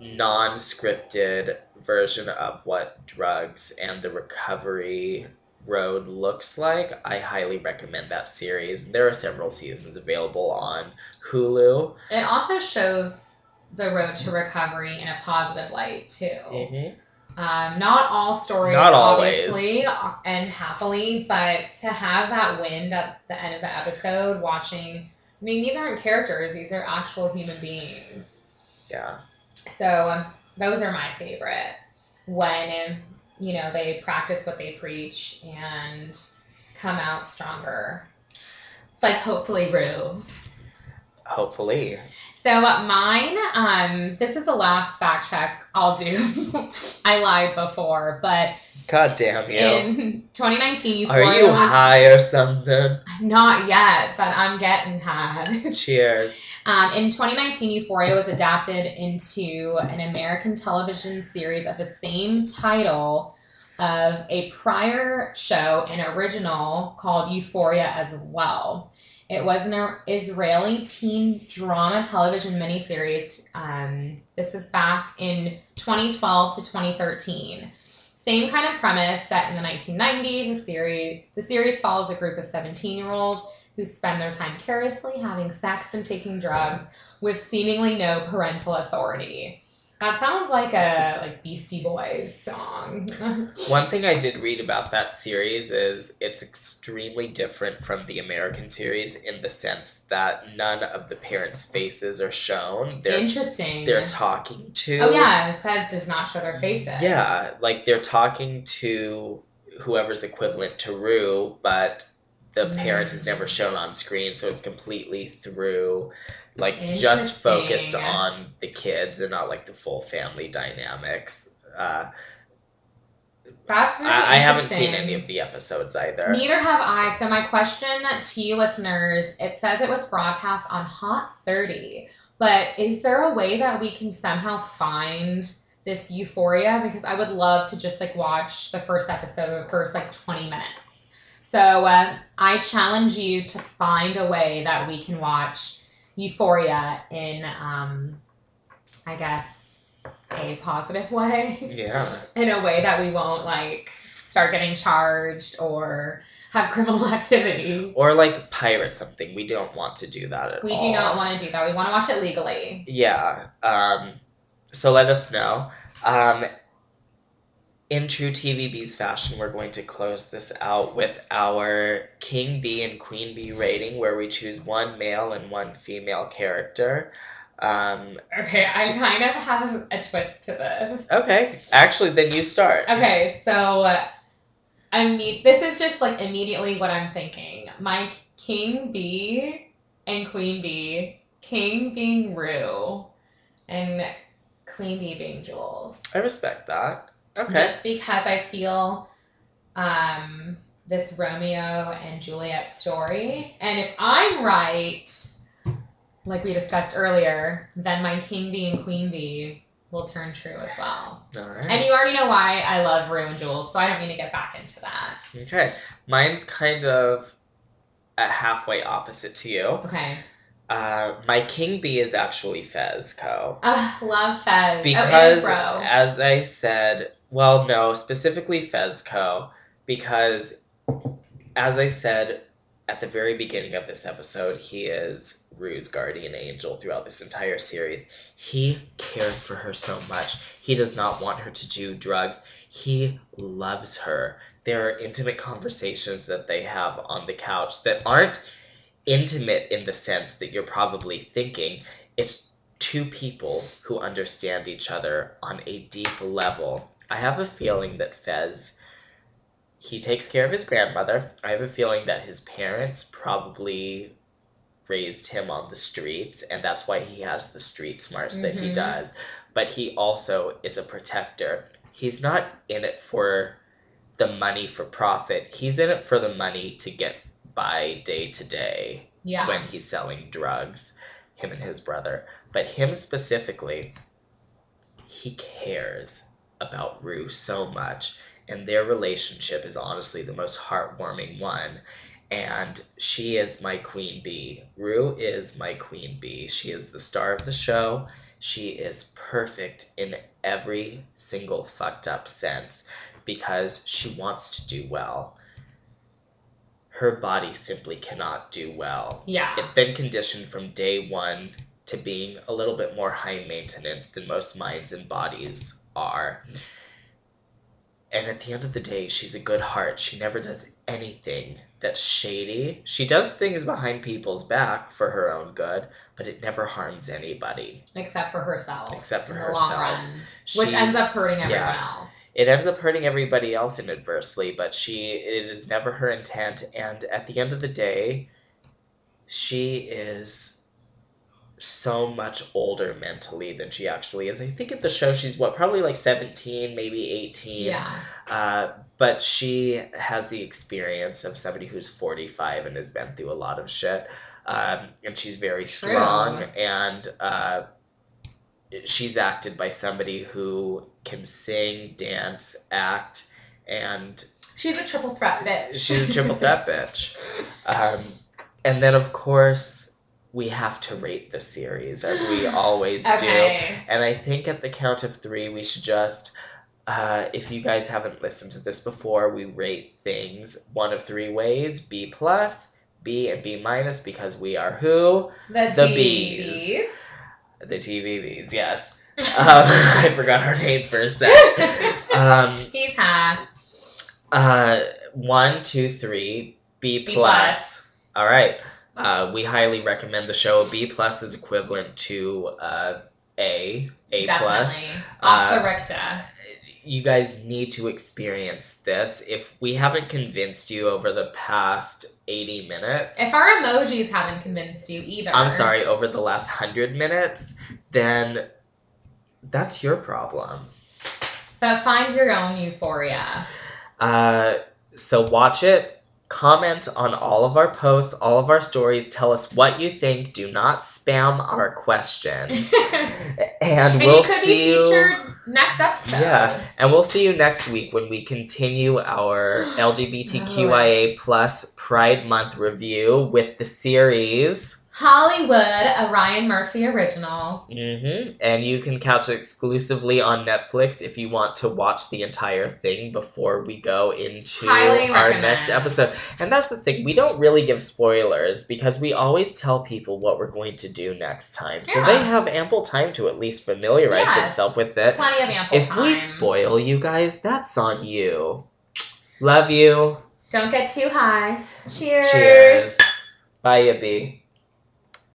non-scripted version of what drugs and the recovery road looks like i highly recommend that series there are several seasons available on hulu It also shows the road to recovery in a positive light too. Mhm. Um, not all stories, Not obviously, end happily, but to have that wind at the end of the episode, watching. I mean, these aren't characters; these are actual human beings. yeah So um, those are my favorite. When you know they practice what they preach and come out stronger, like hopefully Rue. Hopefully So mine, um, this is the last fact check I'll do. I lied before, but god damn you in 2019, are you was high or something not yet, but I'm getting high. cheers Um, in 2019, Euphoria was adapted into an American television series of the same title of a prior show, an original called Euphoria as well. It was an Israeli teen drama television miniseries. Um, this is back in 2012 to 2013. Same kind of premise, set in the 1990s. A series. The series follows a group of 17-year-olds who spend their time carelessly having sex and taking drugs with seemingly no parental authority. That sounds like a like Beastie Boys song. One thing I did read about that series is it's extremely different from the American series in the sense that none of the parents' faces are shown. They're Interesting. they're talking to oh yeah, it says does not show their faces. Yeah, like they're talking to whoever's equivalent to Rue, but the parents is never shown on screen, so it's completely through, like just focused on the kids and not like the full family dynamics. Uh, That's very I, I haven't seen any of the episodes either. Neither have I. So my question to you listeners, it says it was broadcast on Hot 30, but is there a way that we can somehow find this Euphoria? Because I would love to just like watch the first episode, the first like 20 minutes. So uh, I challenge you to find a way that we can watch Euphoria in, um, I guess, a positive way Yeah. in a way that we won't like start getting charged or have criminal activity. Or like pirate something. We don't want to do that at We all. We do not want to do that. We want to watch it legally. Yeah. Um, so let us know. Um, in true TVB's fashion, we're going to close this out with our King Bee and Queen Bee rating, where we choose one male and one female character. Um, Okay, I kind of have a twist to this. okay, actually, then you start. Okay, so uh, I mean, this is just like immediately what I'm thinking. My king bee and queen bee, king being Rue, and queen bee being Jules. I respect that. Okay. just because I feel um, this Romeo and Juliet story. And if I'm right, like we discussed earlier, then my king bee and queen bee will turn true as well. All right. And you already know why I love Rue and Jules, so I don't need to get back into that. Okay. Mine's kind of a halfway opposite to you. Okay. Uh, my king bee is actually Fezco. Ugh, love Fez. Because, oh, as I said, well, no, specifically Fezco, because, as I said at the very beginning of this episode, he is Rue's guardian angel throughout this entire series. He cares for her so much. He does not want her to do drugs. He loves her. There are intimate conversations that they have on the couch that aren't intimate in the sense that you're probably thinking. It's two people who understand each other on a deep level. I have a feeling that Fez he takes care of his grandmother. I have a feeling that his parents probably raised him on the streets and that's why he has the street smarts that he Mhm. does. But he also is a protector. He's not in it for the money for profit. He's in it for the money to get by day to day yeah. when he's selling drugs, him and his brother. But him specifically, he cares about Rue so much, and their relationship is honestly the most heartwarming one. And she is my queen bee. Rue is my queen bee. She is the star of the show. She is perfect in every single fucked up sense because she wants to do well. Her body simply cannot do well. yeah. It's been conditioned from day one to being a little bit more high maintenance than most minds and bodies are. And at the end of the day, she's a good heart. She never does anything that's shady. She does things behind people's back for her own good, but it never harms anybody. Except for herself. Except for in the long herself. run. Which She- ends up hurting everyone yeah. else. it ends up hurting everybody else inadvertently, but she it is never her intent and at the end of the day she is so much older mentally than she actually is. I think at the show she's what probably like 17, maybe 18. Yeah. Uh, but she has the experience of somebody who's 45 and has been through a lot of shit. Um, and she's very True. strong and uh, she's acted by somebody who can sing, dance, act, and She's a triple threat bitch. she's a triple threat bitch. Um, and then, of course, we have to rate the series as we always do. And I think at the count of three, we should just, uh, if you guys haven't listened to this before, we rate things one of three ways: B plus, B, and B minus, because we are who The, The TVBs. the TVBs. Yes, um, I forgot our name for a sec. Um, He's hot. uh, one, two, three, B B plus. All right. Uh, we highly recommend the show. B plus is equivalent to uh, A, A plus. Off Uh, the Richter. you guys need to experience this. If we haven't convinced you over the past 80 minutes, If our emojis haven't convinced you either. I'm sorry, over the last 100 minutes, then that's your problem. But find your own euphoria. Uh, so watch it. Comment on all of our posts, all of our stories. Tell us what you think. Do not spam our questions. And, and we'll you see be you. next episode. Yeah, and we'll see you next week when we continue our LGBTQIA oh, plus Pride Month review with the series. Hollywood, a Ryan Murphy original. Mm-hmm. And you can catch it exclusively on Netflix if you want to watch the entire thing before we go into Highly our recommend. next episode. And that's the thing, we don't really give spoilers because we always tell people what we're going to do next time. So they have ample time to at least familiarize Yes. themselves with it. Plenty of ample If time. we spoil you guys, that's on you. Love you. Don't get too high. Cheers. Cheers. Bye, Yippee.